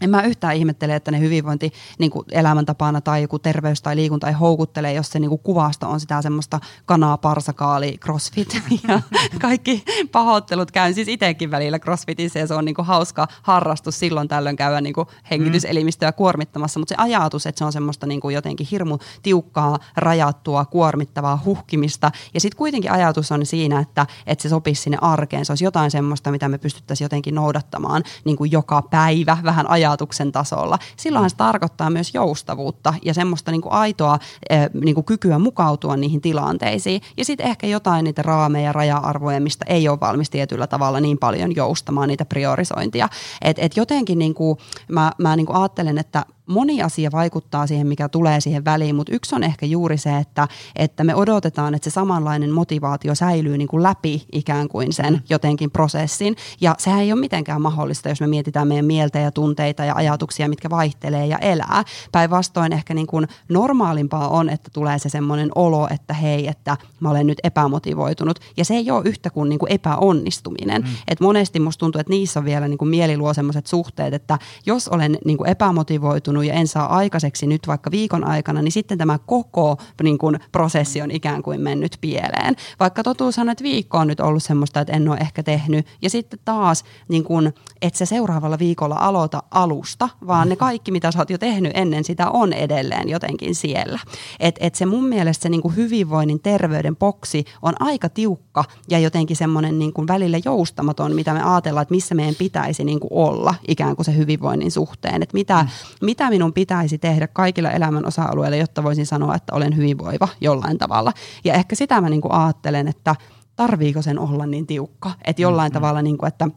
Speaker 3: en mä yhtään ihmettele, että ne hyvinvointi niin kuin elämäntapana tai joku terveys tai liikunta ei houkuttele, jos se niin kuin kuvasta on sitä semmoista kanaa, parsakaali, crossfit ja kaikki pahoittelut käyn siis itsekin välillä crossfitissä ja se on niin kuin hauska harrastus silloin tällöin käydä niin kuin hengityselimistöä kuormittamassa, mutta se ajatus, että se on semmoista niin kuin jotenkin hirmu tiukkaa, rajattua, kuormittavaa huhkimista. Ja sitten kuitenkin ajatus on siinä, että, että se sopisi sinne arkeen, se olisi jotain semmoista, mitä me pystyttäisiin jotenkin noudattamaan niin kuin joka päivä. Vähän ajan ajatuksen tasolla. Silloinhan se tarkoittaa myös joustavuutta ja semmoista niin kuin aitoa eh, niin kuin kykyä mukautua niihin tilanteisiin. Ja sitten ehkä jotain niitä raameja, raja-arvoja, mistä ei ole valmis tietyllä tavalla niin paljon joustamaan niitä priorisointia. Et, et jotenkin niin kuin, mä, mä niin kuin ajattelen, että moni asia vaikuttaa siihen, mikä tulee siihen väliin, mutta yksi on ehkä juuri se, että, että me odotetaan, että se samanlainen motivaatio säilyy niin kuin läpi ikään kuin sen mm. jotenkin prosessin. Ja sehän ei ole mitenkään mahdollista, jos me mietitään meidän mieltä ja tunteita ja ajatuksia, mitkä vaihtelee ja elää. Päinvastoin ehkä niin kuin normaalimpaa on, että tulee se semmoinen olo, että hei, että mä olen nyt epämotivoitunut. Ja se ei ole yhtä kuin, niin kuin epäonnistuminen. Mm. Et monesti musta tuntuu, että niissä on vielä niin kuin mieli luo sellaiset suhteet, että jos olen niin kuin epämotivoitunut, onnistunut ja en saa aikaiseksi nyt vaikka viikon aikana, niin sitten tämä koko niin kuin, prosessi on ikään kuin mennyt pieleen. Vaikka totuus on, että viikko on nyt ollut semmoista, että en ole ehkä tehnyt. Ja sitten taas, niin kuin, että se seuraavalla viikolla aloita alusta, vaan ne kaikki, mitä sä oot jo tehnyt ennen sitä, on edelleen jotenkin siellä. Että et se mun mielestä se niin kuin hyvinvoinnin terveyden boksi on aika tiukka ja jotenkin semmoinen niin kuin välillä joustamaton, mitä me ajatellaan, että missä meidän pitäisi niin kuin olla ikään kuin se hyvinvoinnin suhteen. Että mitä, mm. mitä mitä minun pitäisi tehdä kaikilla elämän osa-alueilla, jotta voisin sanoa, että olen hyvinvoiva jollain tavalla. Ja ehkä sitä mä niin kuin ajattelen, että tarviiko sen olla niin tiukka, että jollain mm-hmm. tavalla, niin kuin, että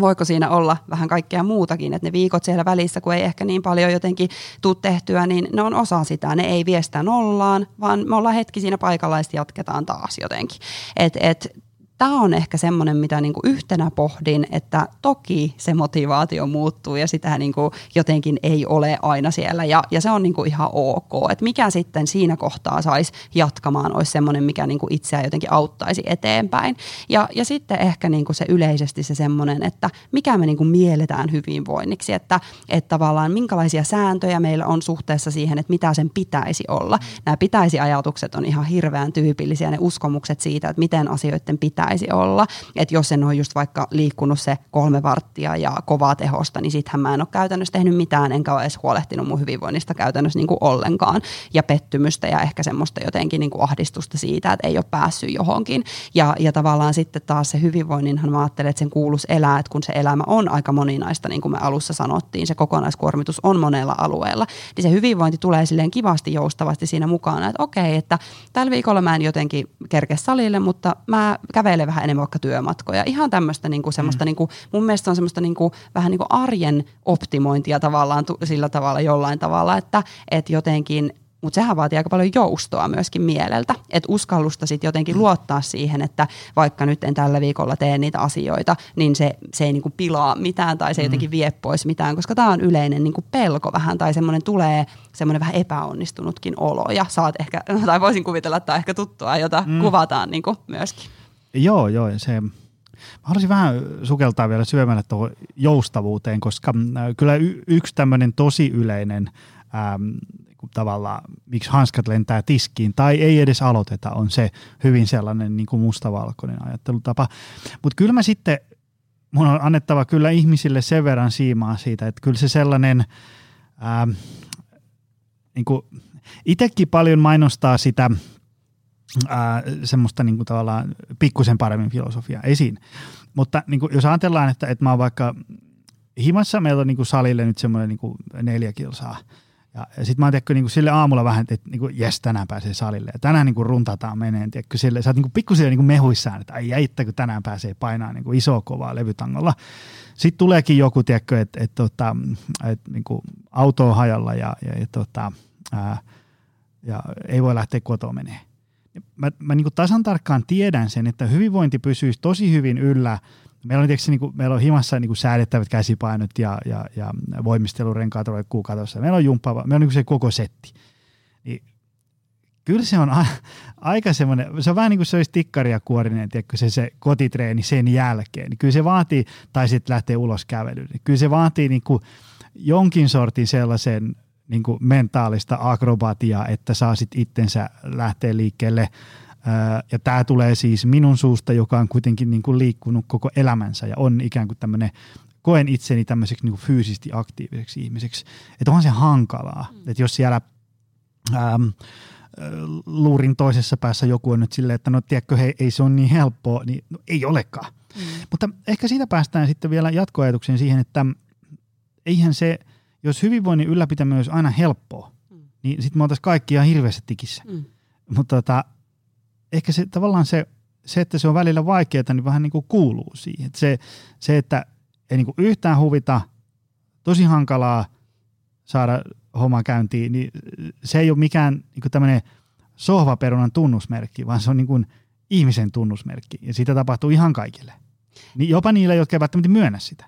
Speaker 3: voiko siinä olla vähän kaikkea muutakin, että ne viikot siellä välissä, kun ei ehkä niin paljon jotenkin tuu tehtyä, niin ne on osa sitä. Ne ei vie sitä nollaan, vaan me ollaan hetki siinä paikalla ja jatketaan taas jotenkin. Et, et, tämä on ehkä semmoinen, mitä niin kuin yhtenä pohdin, että toki se motivaatio muuttuu ja sitä niin kuin jotenkin ei ole aina siellä ja, ja se on niin kuin ihan ok. Että mikä sitten siinä kohtaa saisi jatkamaan, olisi semmoinen, mikä niin kuin itseään jotenkin auttaisi eteenpäin. Ja, ja sitten ehkä niin kuin se yleisesti se semmoinen, että mikä me niin kuin mielletään hyvinvoinniksi, että, että tavallaan minkälaisia sääntöjä meillä on suhteessa siihen, että mitä sen pitäisi olla. Nämä pitäisi ajatukset on ihan hirveän tyypillisiä, ne uskomukset siitä, että miten asioiden pitäisi olla. Että jos en ole just vaikka liikkunut se kolme varttia ja kovaa tehosta, niin sittenhän mä en ole käytännössä tehnyt mitään, enkä ole edes huolehtinut mun hyvinvoinnista käytännössä niin kuin ollenkaan. Ja pettymystä ja ehkä semmoista jotenkin niin kuin ahdistusta siitä, että ei ole päässyt johonkin. Ja, ja tavallaan sitten taas se hyvinvoinninhan mä ajattelen, että sen kuuluisi elää, että kun se elämä on aika moninaista, niin kuin me alussa sanottiin, se kokonaiskuormitus on monella alueella, niin se hyvinvointi tulee silleen kivasti joustavasti siinä mukana, että okei, että tällä viikolla mä en jotenkin kerke salille, mutta mä kävelen vähän enemmän vaikka työmatkoja. Ihan tämmöistä niin kuin semmoista, mm. niin kuin, mun mielestä on semmoista niin kuin, vähän niin kuin arjen optimointia tavallaan sillä tavalla jollain tavalla, että, että jotenkin mutta sehän vaatii aika paljon joustoa myöskin mieleltä, että uskallusta sitten jotenkin luottaa siihen, että vaikka nyt en tällä viikolla tee niitä asioita, niin se, se ei niinku pilaa mitään tai se mm. jotenkin vie pois mitään, koska tämä on yleinen niinku pelko vähän tai semmoinen tulee semmoinen vähän epäonnistunutkin olo ja saat ehkä, tai voisin kuvitella, että tämä on ehkä tuttua, jota mm. kuvataan niinku myöskin.
Speaker 2: Joo, joo, se Mä haluaisin vähän sukeltaa vielä syömällä tuohon joustavuuteen, koska äh, kyllä y- yksi tämmöinen tosi yleinen äm, tavallaan, miksi hanskat lentää tiskiin tai ei edes aloiteta, on se hyvin sellainen niin kuin mustavalkoinen ajattelutapa. Mutta kyllä mä sitten, mun on annettava kyllä ihmisille sen verran siimaa siitä, että kyllä se sellainen, ää, niin kuin, itsekin paljon mainostaa sitä ää, semmoista niin kuin tavallaan pikkusen paremmin filosofiaa esiin. Mutta niin kuin, jos ajatellaan, että, että mä oon vaikka himassa, meillä on niin kuin salille nyt semmoinen niin kuin neljä kilsaa – ja, sitten mä oon niin sille aamulla vähän, että niin jes, tänään pääsee salille. Ja tänään niin kuin runtataan meneen, tiedätkö, sille, sä oot niin pikkusen niin mehuissaan, että ai jäittä, kun tänään pääsee painaa niin isoa kovaa levytangolla. Sitten tuleekin joku, tiedätkö, että et, tota, et, niin auto on hajalla ja, ja, ja, tota, ää, ja ei voi lähteä kotoa menee. Mä, mä niin kuin tasan tarkkaan tiedän sen, että hyvinvointi pysyisi tosi hyvin yllä – Meillä on, tietysti, niin kuin, meillä on himassa niin kuin säädettävät käsipainot ja, ja, ja voimistelurenkaat ovat kuukatossa. Meillä on jumppa, meillä on niin se koko setti. Niin, kyllä se on a, aika semmoinen, se on vähän niin kuin se olisi tikkaria kuorinen, tiedätkö, se, se kotitreeni sen jälkeen. Niin kyllä se vaatii, tai sitten lähtee ulos kävelyyn. Niin kyllä se vaatii niin kuin jonkin sortin sellaisen niin kuin mentaalista akrobatiaa, että saa sitten itsensä lähteä liikkeelle – ja tämä tulee siis minun suusta, joka on kuitenkin niin kuin liikkunut koko elämänsä ja on ikään kuin tämmöinen, koen itseni tämmöiseksi niin kuin fyysisesti aktiiviseksi ihmiseksi. Että onhan se hankalaa, mm. että jos siellä äm, luurin toisessa päässä joku on nyt silleen, että no tiedätkö, hei, ei se ole niin helppoa, niin no, ei olekaan. Mm. Mutta ehkä siitä päästään sitten vielä jatkoajatukseen siihen, että eihän se, jos hyvinvoinnin ylläpitäminen olisi aina helppoa, mm. niin sitten me oltaisiin kaikki ihan hirveässä tikissä. Mm. Mutta tota, ehkä se tavallaan se, se, että se on välillä vaikeaa, niin vähän niin kuin kuuluu siihen. Se, se, että ei niin kuin yhtään huvita, tosi hankalaa saada homma käyntiin, niin se ei ole mikään niin tämmöinen sohvaperunan tunnusmerkki, vaan se on niin kuin ihmisen tunnusmerkki. Ja sitä tapahtuu ihan kaikille. Niin jopa niille, jotka eivät välttämättä myönnä sitä.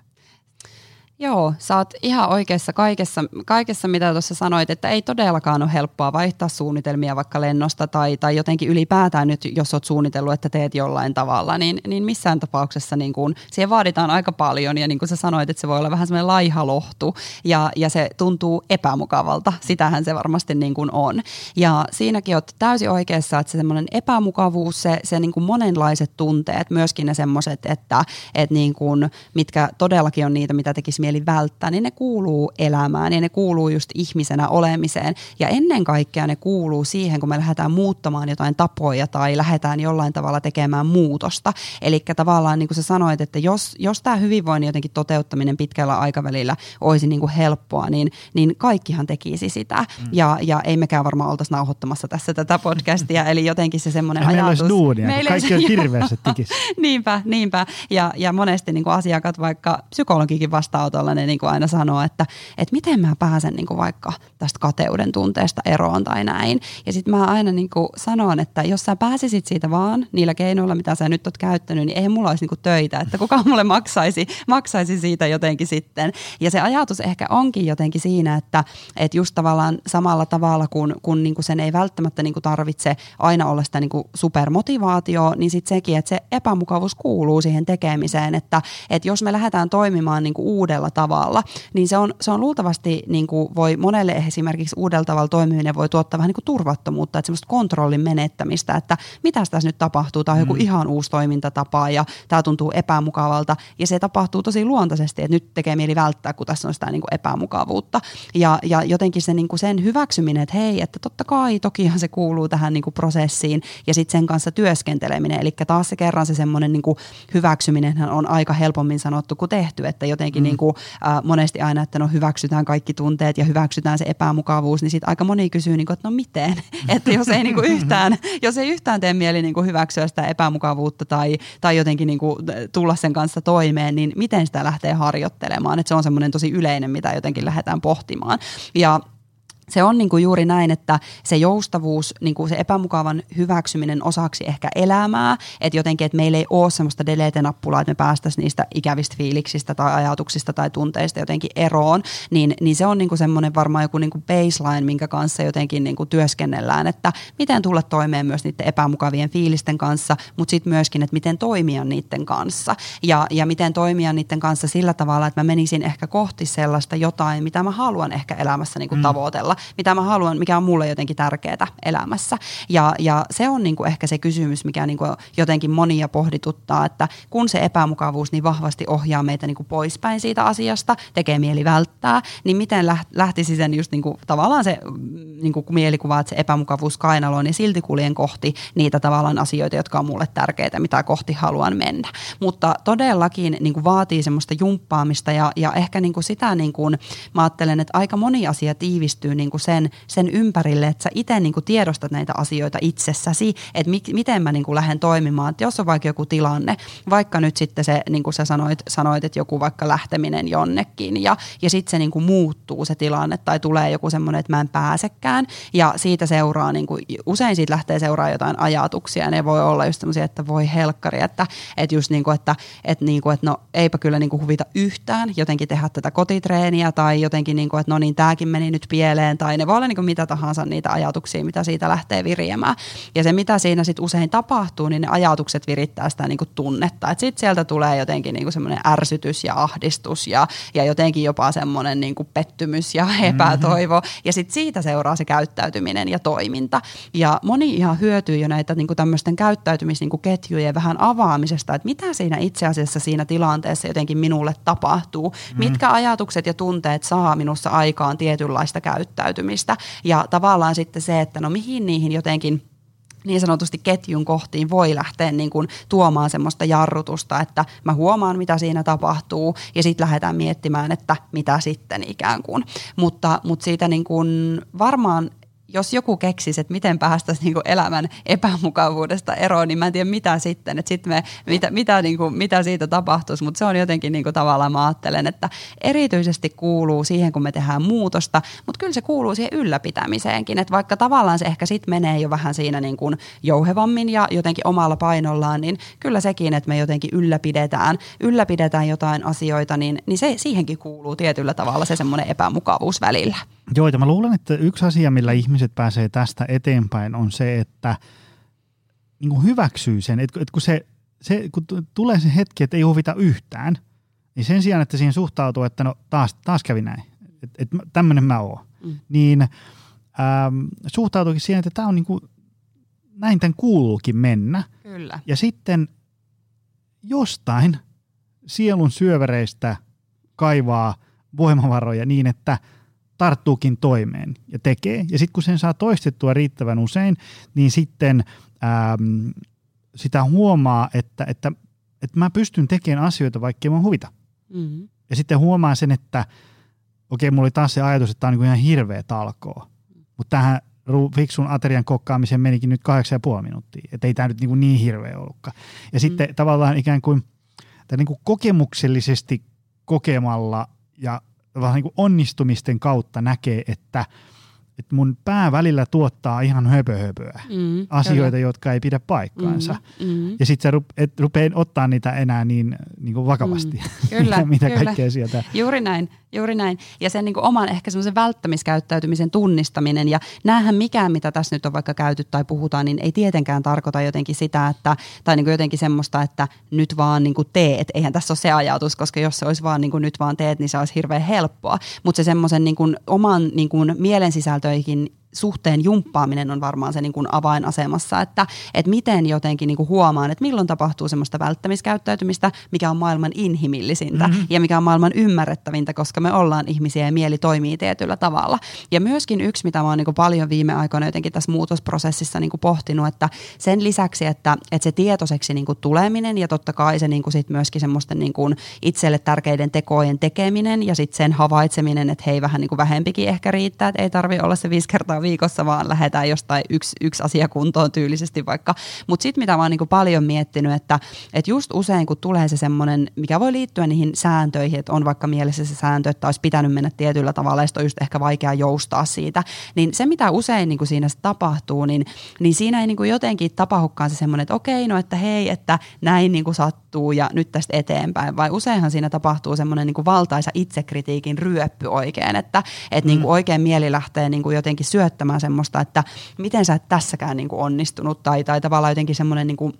Speaker 3: Joo, sä oot ihan oikeassa kaikessa, kaikessa mitä tuossa sanoit, että ei todellakaan ole helppoa vaihtaa suunnitelmia vaikka lennosta tai, tai jotenkin ylipäätään nyt, jos oot suunnitellut, että teet jollain tavalla, niin, niin missään tapauksessa niin kun, siihen vaaditaan aika paljon ja niin kuin sä sanoit, että se voi olla vähän semmoinen laihalohtu ja, ja se tuntuu epämukavalta, sitähän se varmasti niin kuin on. Ja siinäkin oot täysin oikeassa, että se semmoinen epämukavuus, se, se niin kuin monenlaiset tunteet, myöskin ne semmoiset, että, että niin kuin, mitkä todellakin on niitä, mitä tekisi mieli välttää, niin ne kuuluu elämään ja ne kuuluu just ihmisenä olemiseen. Ja ennen kaikkea ne kuuluu siihen, kun me lähdetään muuttamaan jotain tapoja tai lähdetään jollain tavalla tekemään muutosta. Eli tavallaan niin kuin sä sanoit, että jos, jos tämä hyvinvoinnin jotenkin toteuttaminen pitkällä aikavälillä olisi niin kuin helppoa, niin, niin kaikkihan tekisi sitä. Mm. Ja, ja ei mekään varmaan oltaisi nauhoittamassa tässä tätä podcastia, eli jotenkin se semmoinen ajatus.
Speaker 2: Meillä olisi duunia, meillä kaikki on hirveässä tikissä.
Speaker 3: niinpä, niinpä. Ja, ja monesti niin kuin asiakat, vaikka psykologikin vastaanotto tollainen niin kuin aina sanoo, että, että miten mä pääsen niin kuin vaikka tästä kateuden tunteesta eroon tai näin. Ja sitten mä aina niin kuin sanon, että jos sä pääsisit siitä vaan niillä keinoilla, mitä sä nyt oot käyttänyt, niin ei mulla olisi niin kuin töitä, että kuka mulle maksaisi, maksaisi siitä jotenkin sitten. Ja se ajatus ehkä onkin jotenkin siinä, että, että just tavallaan samalla tavalla, kun, kun niin kuin sen ei välttämättä niin kuin tarvitse aina olla sitä niin kuin supermotivaatio, niin sitten sekin, että se epämukavuus kuuluu siihen tekemiseen, että, että jos me lähdetään toimimaan niin kuin uudella tavalla, niin se on, se on luultavasti niin kuin voi monelle esimerkiksi uudella tavalla toimiminen voi tuottaa vähän niin kuin turvattomuutta, että semmoista kontrollin menettämistä, että mitä tässä nyt tapahtuu, tämä on joku mm. ihan uusi toimintatapa ja tämä tuntuu epämukavalta ja se tapahtuu tosi luontaisesti, että nyt tekee mieli välttää, kun tässä on sitä niin kuin epämukavuutta ja, ja jotenkin se, niin kuin sen hyväksyminen, että hei, että totta kai, tokihan se kuuluu tähän niin kuin prosessiin ja sitten sen kanssa työskenteleminen, eli taas se kerran se semmoinen niin hyväksyminen on aika helpommin sanottu kuin tehty, että jotenkin mm. niin kuin, äh, monesti aina, että no hyväksytään kaikki tunteet ja hyväksytään se epämukavuus, niin sitten aika moni kysyy, niin kuin, että no miten, että jos ei niin kuin yhtään, jos ei yhtään tee mieli niin kuin hyväksyä sitä epämukavuutta tai, tai jotenkin niin kuin tulla sen kanssa toimeen, niin miten sitä lähtee harjoittelemaan, että se on semmoinen tosi yleinen, mitä jotenkin lähdetään pohtimaan. Ja se on niin kuin juuri näin, että se joustavuus, niin kuin se epämukavan hyväksyminen osaksi ehkä elämää, että jotenkin, että meillä ei ole semmoista delete-nappulaa, että me päästäisiin niistä ikävistä fiiliksistä tai ajatuksista tai tunteista jotenkin eroon, niin, niin se on niin kuin semmoinen varmaan joku niin kuin baseline, minkä kanssa jotenkin niin kuin työskennellään, että miten tulla toimeen myös niiden epämukavien fiilisten kanssa, mutta sitten myöskin, että miten toimia niiden kanssa ja, ja miten toimia niiden kanssa sillä tavalla, että mä menisin ehkä kohti sellaista jotain, mitä mä haluan ehkä elämässä niin kuin mm. tavoitella mitä mä haluan, mikä on mulle jotenkin tärkeää elämässä. Ja, ja se on niin kuin ehkä se kysymys, mikä niin kuin jotenkin monia pohdituttaa, että kun se epämukavuus niin vahvasti ohjaa meitä niin kuin poispäin siitä asiasta, tekee mieli välttää, niin miten lähtisi sen just niin kuin, tavallaan se niin kuin mielikuva, että se epämukavuus kainaloon ja silti kuljen kohti niitä tavallaan asioita, jotka on mulle tärkeitä, mitä kohti haluan mennä. Mutta todellakin niin kuin vaatii semmoista jumppaamista ja, ja ehkä niin kuin sitä niin kuin, mä ajattelen, että aika moni asia tiivistyy niin kuin sen, sen ympärille, että sä itse niin kuin tiedostat näitä asioita itsessäsi, että mi, miten mä niin kuin lähden toimimaan. Että jos on vaikka joku tilanne, vaikka nyt sitten se, niin kuin sä sanoit, sanoit että joku vaikka lähteminen jonnekin ja, ja sitten se niin kuin muuttuu se tilanne tai tulee joku semmoinen, että mä en pääsekään ja siitä seuraa, niin kuin, usein siitä lähtee seuraa jotain ajatuksia ja ne voi olla just semmoisia, että voi helkkari, että, että just niin kuin, että, että, niin kuin, että no eipä kyllä niin kuin huvita yhtään jotenkin tehdä tätä kotitreeniä tai jotenkin niin kuin, että no niin tämäkin meni nyt pieleen tai ne voi olla niin mitä tahansa niitä ajatuksia, mitä siitä lähtee viriämään. Ja se, mitä siinä sitten usein tapahtuu, niin ne ajatukset virittää sitä niin kuin tunnetta. Että sitten sieltä tulee jotenkin niin semmoinen ärsytys ja ahdistus ja, ja jotenkin jopa semmoinen niin pettymys ja mm-hmm. epätoivo. Mm-hmm. Ja sitten siitä seuraa se käyttäytyminen ja toiminta. Ja moni ihan hyötyy jo näitä niin tämmöisten käyttäytymisketjujen niin vähän avaamisesta, että mitä siinä itse asiassa siinä tilanteessa jotenkin minulle tapahtuu. Mm-hmm. Mitkä ajatukset ja tunteet saa minussa aikaan tietynlaista käyttäytymistä käyttäytymistä. Ja tavallaan sitten se, että no mihin niihin jotenkin niin sanotusti ketjun kohtiin voi lähteä niin kuin tuomaan semmoista jarrutusta, että mä huomaan, mitä siinä tapahtuu, ja sitten lähdetään miettimään, että mitä sitten ikään kuin. Mutta, mutta siitä niin kuin varmaan jos joku keksisi, että miten päästäisiin niin elämän epämukavuudesta eroon, niin mä en tiedä mitä sitten, että sitten me, mitä, mitä, niin kuin, mitä siitä tapahtuisi, mutta se on jotenkin niin kuin tavallaan mä ajattelen, että erityisesti kuuluu siihen, kun me tehdään muutosta, mutta kyllä se kuuluu siihen ylläpitämiseenkin, että vaikka tavallaan se ehkä sitten menee jo vähän siinä niin kuin jouhevammin ja jotenkin omalla painollaan, niin kyllä sekin, että me jotenkin ylläpidetään, ylläpidetään jotain asioita, niin, niin se, siihenkin kuuluu tietyllä tavalla se semmoinen epämukavuus välillä.
Speaker 2: Joo, ja mä luulen, että yksi asia, millä ihmiset pääsee tästä eteenpäin, on se, että niin kuin hyväksyy sen, että, että kun, se, se, kun tulee se hetki, että ei huvita yhtään, niin sen sijaan, että siihen suhtautuu, että no taas, taas kävi näin, että, että tämmöinen mä oon, mm. niin ähm, suhtautuukin siihen, että tämä on niin kuin, näin tämän kuuluukin mennä.
Speaker 3: Kyllä.
Speaker 2: Ja sitten jostain sielun syövereistä kaivaa voimavaroja niin, että – tarttuukin toimeen ja tekee. Ja sitten kun sen saa toistettua riittävän usein, niin sitten äm, sitä huomaa, että, että, että mä pystyn tekemään asioita, vaikka mä huvita. Mm-hmm. Ja sitten huomaa sen, että okei, mulla oli taas se ajatus, että tämä on niin ihan hirveä talkoo. Mutta tähän fiksun aterian kokkaamiseen menikin nyt kahdeksan ja puoli minuuttia. Että ei tämä nyt niin, niin hirveä ollutkaan. Ja sitten mm. tavallaan ikään kuin, niin kuin kokemuksellisesti kokemalla ja vähän niin onnistumisten kautta näkee, että – että mun pää välillä tuottaa ihan höpöhöpöä. Mm, asioita, kyllä. jotka ei pidä paikkaansa. Mm, mm. Ja sitten sä et rupee ottaa niitä enää niin, niin kuin vakavasti, mm, kyllä, mitä kyllä. kaikkea sieltä.
Speaker 3: Juuri näin, juuri näin. Ja sen niin kuin oman ehkä semmoisen välttämiskäyttäytymisen tunnistaminen. Ja näähän mikään, mitä tässä nyt on vaikka käyty tai puhutaan, niin ei tietenkään tarkoita jotenkin sitä, että, tai niin kuin jotenkin semmoista, että nyt vaan niin kuin teet. Eihän tässä ole se ajatus, koska jos se olisi vaan niin kuin nyt vaan teet, niin se olisi hirveän helppoa. Mutta se semmoisen niin kuin oman niin kuin mielen sisältö töihin suhteen jumppaaminen on varmaan se niin kuin avainasemassa, että, että miten jotenkin niin kuin huomaan, että milloin tapahtuu semmoista välttämiskäyttäytymistä, mikä on maailman inhimillisintä mm-hmm. ja mikä on maailman ymmärrettävintä, koska me ollaan ihmisiä ja mieli toimii tietyllä tavalla. Ja myöskin yksi, mitä mä oon niin kuin paljon viime aikoina jotenkin tässä muutosprosessissa niin kuin pohtinut, että sen lisäksi, että, että se tietoiseksi niin kuin tuleminen ja totta kai se niin kuin sit myöskin semmoisten niin kuin itselle tärkeiden tekojen tekeminen ja sitten sen havaitseminen, että hei vähän niin kuin vähempikin ehkä riittää, että ei tarvi olla se viisi kertaa viikossa vaan lähdetään jostain yksi, yksi asia kuntoon tyylisesti vaikka. Mutta sitten mitä mä oon niinku paljon miettinyt, että et just usein kun tulee se semmoinen, mikä voi liittyä niihin sääntöihin, että on vaikka mielessä se sääntö, että olisi pitänyt mennä tietyllä tavalla ja on just ehkä vaikea joustaa siitä, niin se mitä usein niinku siinä tapahtuu, niin, niin siinä ei niinku jotenkin tapahdukaan se semmoinen, että okei, no että hei, että näin niinku sattuu ja nyt tästä eteenpäin, vai useinhan siinä tapahtuu semmoinen niinku valtaisa itsekritiikin ryöppy oikein, että et mm. niinku oikein mieli lähtee niinku jotenkin syö syöttämään semmoista, että miten sä et tässäkään niin kuin onnistunut tai, tai tavallaan jotenkin semmoinen niin kuin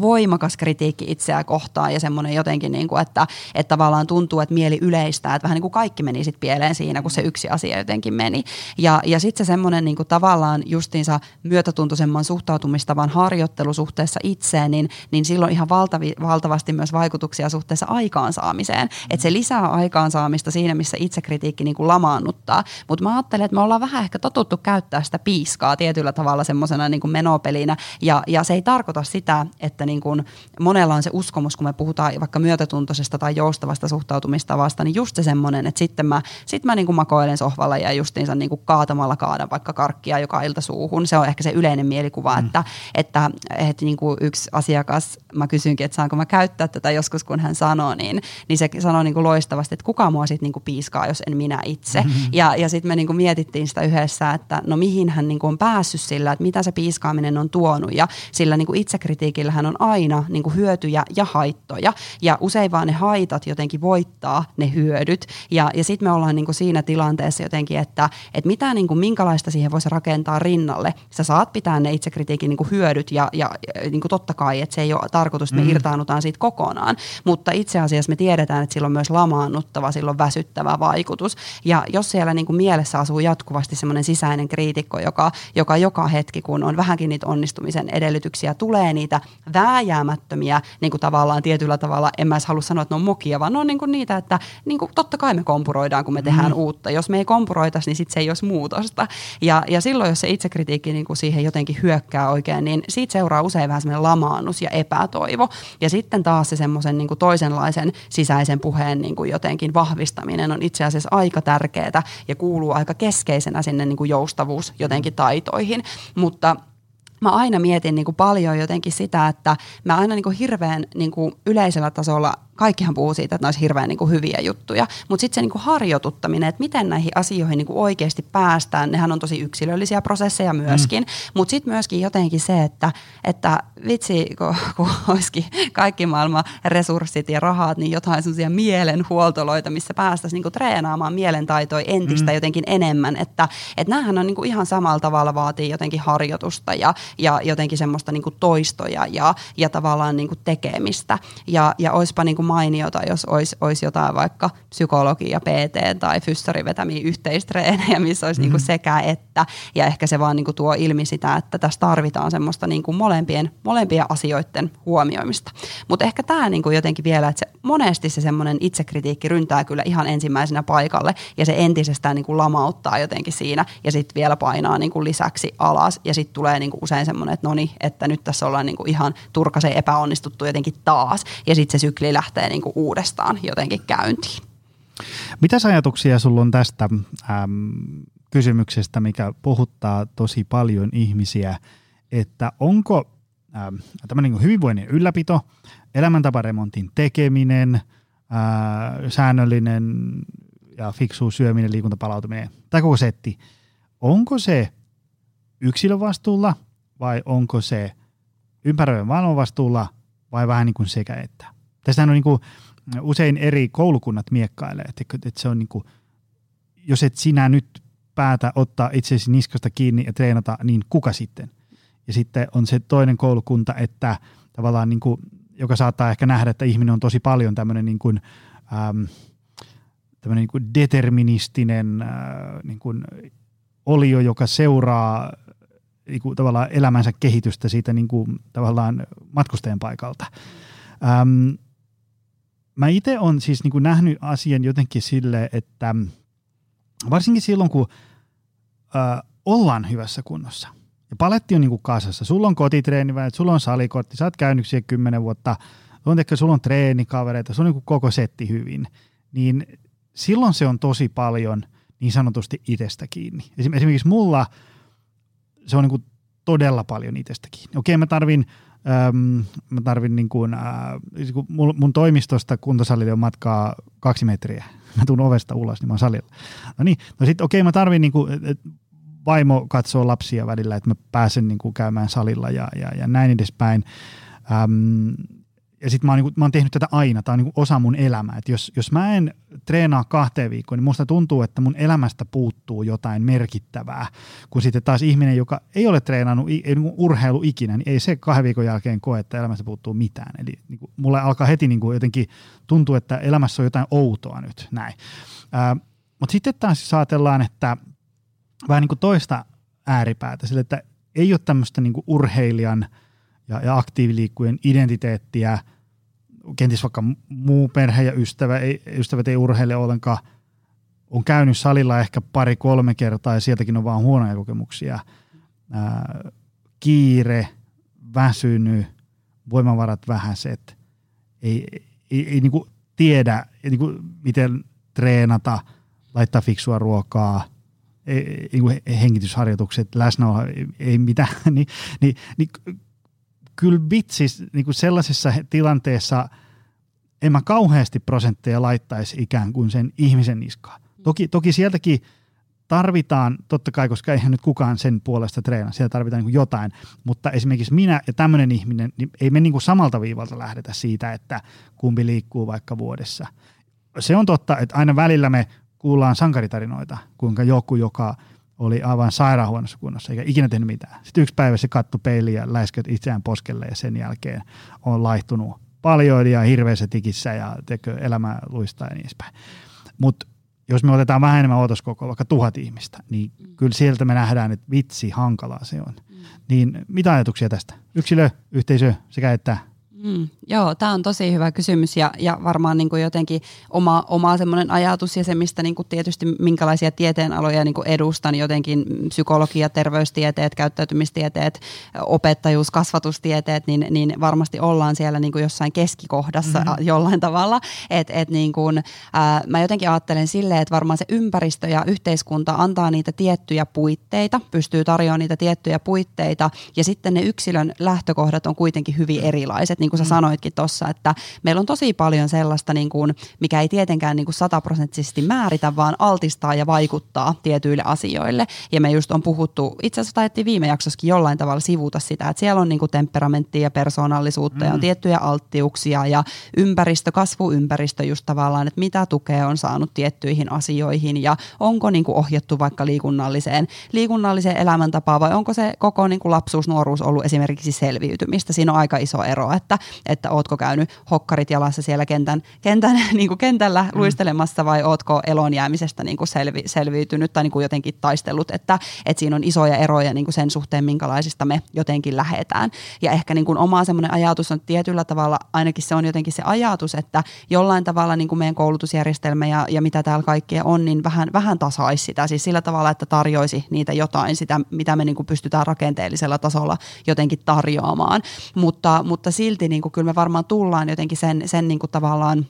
Speaker 3: voimakas kritiikki itseä kohtaan ja semmoinen jotenkin, niin kuin, että, että tavallaan tuntuu, että mieli yleistää, että vähän niin kuin kaikki meni sitten pieleen siinä, kun se yksi asia jotenkin meni. Ja, ja sitten se semmoinen niin kuin tavallaan justiinsa myötätuntoisemman suhtautumistavan harjoittelu suhteessa itseen, niin, niin silloin ihan valtavi, valtavasti myös vaikutuksia suhteessa aikaansaamiseen. Että se lisää aikaansaamista siinä, missä itsekritiikki niin kuin lamaannuttaa. Mutta mä ajattelen, että me ollaan vähän ehkä totuttu käyttää sitä piiskaa tietyllä tavalla semmoisena niin menopelinä ja, ja se ei tarkoita sitä, että niin kuin monella on se uskomus, kun me puhutaan vaikka myötätuntoisesta tai joustavasta suhtautumistavasta, niin just se semmoinen, että sitten mä, sit mä niin kuin makoilen sohvalla ja justiinsa niin kuin kaatamalla kaadan vaikka karkkia joka ilta suuhun. Se on ehkä se yleinen mielikuva, mm. että, että, että niin kuin yksi asiakas, mä kysynkin, että saanko mä käyttää tätä joskus, kun hän sanoo, niin, niin se sanoo niin kuin loistavasti, että kuka mua sitten niin kuin piiskaa, jos en minä itse. Mm-hmm. Ja, ja sitten me niin kuin mietittiin sitä yhdessä, että no mihin hän niin kuin on päässyt sillä, että mitä se piiskaaminen on tuonut ja sillä niin kuin itsekritiikillähän on aina niin kuin hyötyjä ja haittoja. Ja usein vaan ne haitat jotenkin voittaa ne hyödyt. Ja, ja sitten me ollaan niin kuin siinä tilanteessa jotenkin, että, että mitä niin kuin, minkälaista siihen voisi rakentaa rinnalle. Sä saat pitää ne itsekritiikin niin kuin hyödyt ja, ja niin kuin totta kai, että se ei ole tarkoitus, että me mm. irtaannutaan siitä kokonaan. Mutta itse asiassa me tiedetään, että sillä on myös lamaannuttava, sillä on väsyttävä vaikutus. Ja jos siellä niin kuin mielessä asuu jatkuvasti semmoinen sisäinen kriitikko, joka, joka joka hetki, kun on vähänkin niitä onnistumisen edellytyksiä, tulee niitä vääjäämättömiä niin kuin tavallaan tietyllä tavalla, en mä edes halua sanoa, että ne on mokia, vaan ne on niin kuin niitä, että niin kuin, totta kai me kompuroidaan, kun me tehdään mm. uutta. Jos me ei kompuroitaisi, niin sitten se ei olisi muutosta. Ja, ja silloin, jos se itsekritiikki niin kuin siihen jotenkin hyökkää oikein, niin siitä seuraa usein vähän semmoinen lamaannus ja epätoivo. Ja sitten taas se semmoisen niin kuin toisenlaisen sisäisen puheen niin kuin jotenkin vahvistaminen on itse asiassa aika tärkeää ja kuuluu aika keskeisenä sinne niin kuin joustavuus jotenkin taitoihin. Mutta mä aina mietin niin kuin paljon jotenkin sitä, että mä aina niin kuin hirveän niin kuin yleisellä tasolla kaikkihan puhuu siitä, että ne olisi hirveän niin kuin hyviä juttuja, mutta sitten se niin kuin harjoituttaminen, että miten näihin asioihin niin kuin oikeasti päästään, nehän on tosi yksilöllisiä prosesseja myöskin, mm. mutta sitten myöskin jotenkin se, että, että vitsi, kun, kun olisikin kaikki maailman resurssit ja rahat, niin jotain sellaisia mielenhuoltoloita, missä päästäisiin niin kuin treenaamaan mielentaitoja entistä mm. jotenkin enemmän, että, että näähän on niin kuin ihan samalla tavalla vaatii jotenkin harjoitusta ja, ja jotenkin semmoista niin kuin toistoja ja, ja tavallaan niin kuin tekemistä ja, ja olisipa niin kuin mainiota, jos olisi, olisi jotain vaikka psykologia, PT tai fyssari vetämiä yhteistreenejä, missä olisi mm. niin kuin sekä että. Ja ehkä se vaan niin tuo ilmi sitä, että tässä tarvitaan semmoista niin molempien, molempien asioiden huomioimista. Mutta ehkä tämä niin jotenkin vielä, että se, monesti se semmoinen itsekritiikki ryntää kyllä ihan ensimmäisenä paikalle ja se entisestään niin lamauttaa jotenkin siinä ja sitten vielä painaa niin lisäksi alas ja sitten tulee niin usein semmoinen, että no niin, että nyt tässä ollaan niin ihan turkasen epäonnistuttu jotenkin taas ja sitten se sykli lähtee lähtee niin kuin uudestaan jotenkin käyntiin.
Speaker 2: Mitä ajatuksia sulla on tästä äm, kysymyksestä, mikä puhuttaa tosi paljon ihmisiä, että onko äm, tämmöinen niin hyvinvoinnin ylläpito, elämäntaparemontin tekeminen, ää, säännöllinen ja fiksu syöminen, liikuntapalautuminen, tai koko setti, onko se yksilön vastuulla vai onko se ympäröivän maailman vastuulla vai vähän niin kuin sekä että. Tässähän on niin kuin usein eri koulukunnat miekkailee, että, että se on niin kuin, jos et sinä nyt päätä ottaa itsesi niskasta kiinni ja treenata, niin kuka sitten? Ja sitten on se toinen koulukunta, että tavallaan niin kuin, joka saattaa ehkä nähdä, että ihminen on tosi paljon tämmöinen niin kuin, äm, tämmöinen niin kuin deterministinen äh, niin kuin olio, joka seuraa niin kuin, tavallaan elämänsä kehitystä siitä niin kuin, tavallaan matkustajan paikalta. Äm, mä itse olen siis niin kuin nähnyt asian jotenkin sille, että varsinkin silloin, kun äh, ollaan hyvässä kunnossa – ja paletti on niinku kasassa. Sulla on kotitreeniväet, sulla on salikortti, sä oot käynyt siellä kymmenen vuotta, sulla on, sulla on treenikavereita, se on niinku koko setti hyvin. Niin silloin se on tosi paljon niin sanotusti itsestä kiinni. Esimerkiksi mulla se on niinku todella paljon itsestä kiinni. Okei, mä tarvin, äm, mä tarvin niin kuin, äh, mun, mun toimistosta kuntosalille on matkaa kaksi metriä. Mä tuun ovesta ulos, niin mä oon salilla. No niin, no sit okei, mä tarvin niin kuin, vaimo katsoo lapsia välillä, että mä pääsen niin kuin käymään salilla ja, ja, ja näin edespäin. Äm, ja sitten mä, niin mä oon tehnyt tätä aina, tämä on niin osa mun elämää. Et jos, jos mä en treenaa kahteen viikkoon, niin musta tuntuu, että mun elämästä puuttuu jotain merkittävää. Kun sitten taas ihminen, joka ei ole treenannut, ei niin urheilu ikinä, niin ei se kahden viikon jälkeen koe, että elämästä puuttuu mitään. Eli niin kuin, mulle alkaa heti niin kuin jotenkin tuntua, että elämässä on jotain outoa nyt näin. Mutta sitten taas ajatellaan, että vähän niin kuin toista ääripäätä, sille, että ei ole tämmöistä niin urheilijan ja, ja aktiiviliikkujen identiteettiä, kenties vaikka muu perhe ja ystävä, ei, ystävät ei urheile ollenkaan, on käynyt salilla ehkä pari-kolme kertaa ja sieltäkin on vaan huonoja kokemuksia. Ää, kiire, väsynyt, voimavarat vähäiset, ei, ei, ei niin kuin tiedä, ei niin kuin miten treenata, laittaa fiksua ruokaa – hengitysharjoitukset, läsnäolo, ei mitään, niin, niin, niin kyllä vitsi niin kuin sellaisessa tilanteessa en mä kauheasti prosentteja laittaisi ikään kuin sen ihmisen niskaan. Toki, toki sieltäkin tarvitaan, totta kai, koska eihän nyt kukaan sen puolesta treena, siellä tarvitaan niin jotain, mutta esimerkiksi minä ja tämmöinen ihminen, niin ei me niin kuin samalta viivalta lähdetä siitä, että kumpi liikkuu vaikka vuodessa. Se on totta, että aina välillä me kuullaan sankaritarinoita, kuinka joku, joka oli aivan sairaanhuonossa kunnossa eikä ikinä tehnyt mitään. Sitten yksi päivä se katto peiliä ja läisköt itseään poskelle ja sen jälkeen on laihtunut paljon ja hirveässä tikissä ja tekö elämä luistaa ja niin edespäin. Mutta jos me otetaan vähän enemmän otoskokoa, vaikka tuhat ihmistä, niin mm. kyllä sieltä me nähdään, että vitsi, hankalaa se on. Mm. Niin mitä ajatuksia tästä? Yksilö, yhteisö sekä että
Speaker 3: Mm, joo, tämä on tosi hyvä kysymys ja, ja varmaan niin kuin jotenkin oma, oma semmoinen ajatus ja se, mistä niin kuin tietysti minkälaisia tieteenaloja niin kuin edustan, jotenkin psykologia, terveystieteet, käyttäytymistieteet, opettajuus, kasvatustieteet, niin, niin varmasti ollaan siellä niin kuin jossain keskikohdassa mm-hmm. jollain tavalla. Et, et niin kuin, ää, mä jotenkin ajattelen silleen, että varmaan se ympäristö ja yhteiskunta antaa niitä tiettyjä puitteita, pystyy tarjoamaan niitä tiettyjä puitteita ja sitten ne yksilön lähtökohdat on kuitenkin hyvin erilaiset niin kuin sä mm. Sanoitkin tuossa, että meillä on tosi paljon sellaista, niin kuin, mikä ei tietenkään niin kuin sataprosenttisesti määritä, vaan altistaa ja vaikuttaa tietyille asioille. Ja me just on puhuttu, itse asiassa taidettiin viime jaksossakin jollain tavalla sivuta sitä, että siellä on niin kuin temperamenttia ja persoonallisuutta mm. ja on tiettyjä alttiuksia ja ympäristö, kasvuympäristö just tavallaan, että mitä tukea on saanut tiettyihin asioihin ja onko niin kuin ohjattu vaikka liikunnalliseen, liikunnalliseen elämäntapaan vai onko se koko niin kuin lapsuus, nuoruus ollut esimerkiksi selviytymistä. Siinä on aika iso ero, että että, että ootko käynyt hokkarit jalassa siellä kentän, kentän, niin kuin kentällä mm. luistelemassa vai ootko elon jäämisestä niin kuin selvi, selviytynyt tai niin kuin jotenkin taistellut, että, että siinä on isoja eroja niin kuin sen suhteen, minkälaisista me jotenkin lähetään. Ja ehkä niin kuin oma semmoinen ajatus on tietyllä tavalla, ainakin se on jotenkin se ajatus, että jollain tavalla niin kuin meidän koulutusjärjestelmä ja, ja mitä täällä kaikkea on, niin vähän, vähän tasaisi sitä, siis sillä tavalla, että tarjoisi niitä jotain, sitä mitä me niin kuin pystytään rakenteellisella tasolla jotenkin tarjoamaan. Mutta, mutta silti niin kuin kyllä me varmaan tullaan jotenkin sen, sen niin kuin tavallaan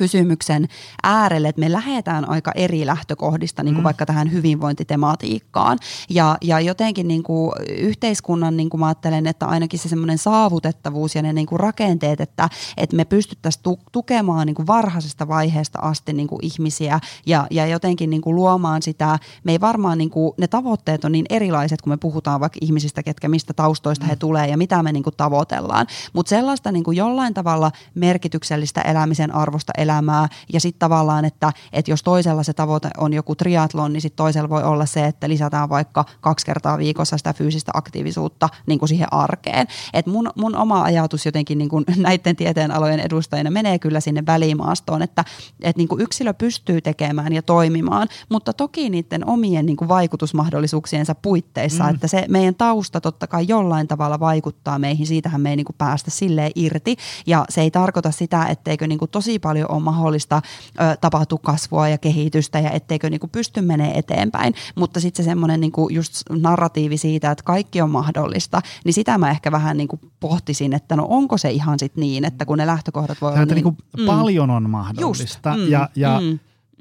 Speaker 3: kysymyksen äärelle, että me lähdetään aika eri lähtökohdista niin kuin mm. vaikka tähän hyvinvointitematiikkaan. Ja, ja jotenkin niin kuin yhteiskunnan, niin kuin mä ajattelen, että ainakin se semmoinen saavutettavuus ja ne niin kuin rakenteet, että, että me pystyttäisiin tu- tukemaan niin kuin varhaisesta vaiheesta asti niin kuin ihmisiä ja, ja jotenkin niin kuin luomaan sitä, me ei varmaan, niin kuin, ne tavoitteet on niin erilaiset, kun me puhutaan vaikka ihmisistä, ketkä mistä taustoista he mm. tulee ja mitä me niin kuin tavoitellaan. Mutta sellaista niin kuin jollain tavalla merkityksellistä elämisen arvosta elämää ja sitten tavallaan, että, että jos toisella se tavoite on joku triatlon, niin sitten toisella voi olla se, että lisätään vaikka kaksi kertaa viikossa sitä fyysistä aktiivisuutta niin kuin siihen arkeen. Et mun, mun oma ajatus jotenkin niin kuin näiden tieteenalojen edustajina menee kyllä sinne välimaastoon, että, että niin kuin yksilö pystyy tekemään ja toimimaan, mutta toki niiden omien niin kuin vaikutusmahdollisuuksiensa puitteissa, mm. että se meidän tausta totta kai jollain tavalla vaikuttaa meihin, siitähän me ei niin kuin päästä silleen irti ja se ei tarkoita sitä, etteikö niin kuin tosi paljon ole mahdollista ö, tapahtua kasvua ja kehitystä ja etteikö niin kuin pysty menemään eteenpäin, mutta sitten se semmoinen niin just narratiivi siitä, että kaikki on mahdollista, niin sitä mä ehkä vähän niin kuin pohtisin, että no onko se ihan sitten niin, että kun ne lähtökohdat voi olla niin,
Speaker 2: niin kuin mm. paljon on mahdollista just, mm, ja, ja mm,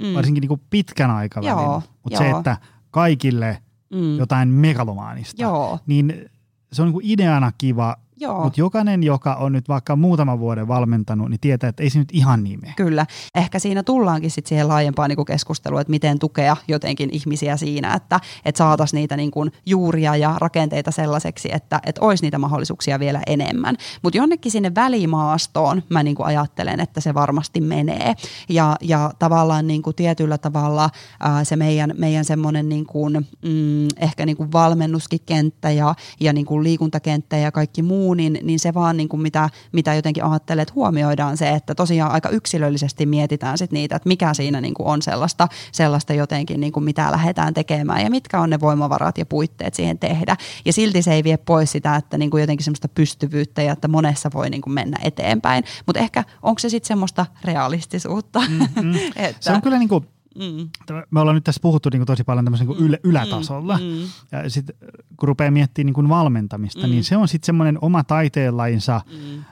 Speaker 2: mm. varsinkin niin kuin pitkän aikavälin, mutta se, että kaikille mm. jotain megalomaanista, Joo. niin se on niin kuin ideana kiva, mutta jokainen, joka on nyt vaikka muutaman vuoden valmentanut, niin tietää, että ei se nyt ihan niin mene.
Speaker 3: Kyllä. Ehkä siinä tullaankin sitten siihen laajempaan niin keskusteluun, että miten tukea jotenkin ihmisiä siinä, että, että saataisiin niitä niin kuin juuria ja rakenteita sellaiseksi, että, että olisi niitä mahdollisuuksia vielä enemmän. Mutta jonnekin sinne välimaastoon mä niin kuin ajattelen, että se varmasti menee. Ja, ja tavallaan niin kuin tietyllä tavalla ää, se meidän, meidän semmoinen niin kuin, mm, ehkä niin kuin valmennuskin kenttä ja, ja niin kuin liikuntakenttä ja kaikki muu muu, niin, niin se vaan niin kuin mitä, mitä jotenkin ajattelee, että huomioidaan se, että tosiaan aika yksilöllisesti mietitään sit niitä, että mikä siinä niin kuin on sellaista, sellaista jotenkin, niin kuin mitä lähdetään tekemään ja mitkä on ne voimavarat ja puitteet siihen tehdä. Ja silti se ei vie pois sitä, että niin kuin jotenkin semmoista pystyvyyttä ja että monessa voi niin kuin mennä eteenpäin. Mutta ehkä onko se sitten semmoista realistisuutta? Mm-hmm.
Speaker 2: että, se on kyllä niin kuin Mm. Me ollaan nyt tässä puhuttu niin kuin tosi paljon tämmöisen niin yle, ylätasolla. Mm. mm. Ja sitten kun rupeaa miettimään niin kuin valmentamista, niin mm. niin se on sitten semmoinen oma taiteenlajinsa mm.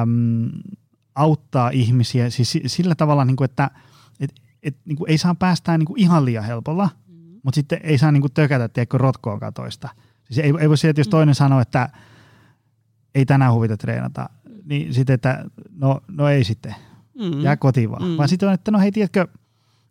Speaker 2: äm, auttaa ihmisiä siis sillä tavalla, niin kuin, että et, et, niin kuin ei saa päästää niin kuin ihan liian helpolla, mm. mutta sitten ei saa niin kuin tökätä tiedätkö, rotkoon katoista. Siis ei, ei voi sieltä, jos mm. toinen sanoo, että ei tänään huvita treenata, niin sitten, että no, no ei sitten, mm. jää kotiin vaan. Mm. Vaan sitten on, että no hei, tiedätkö,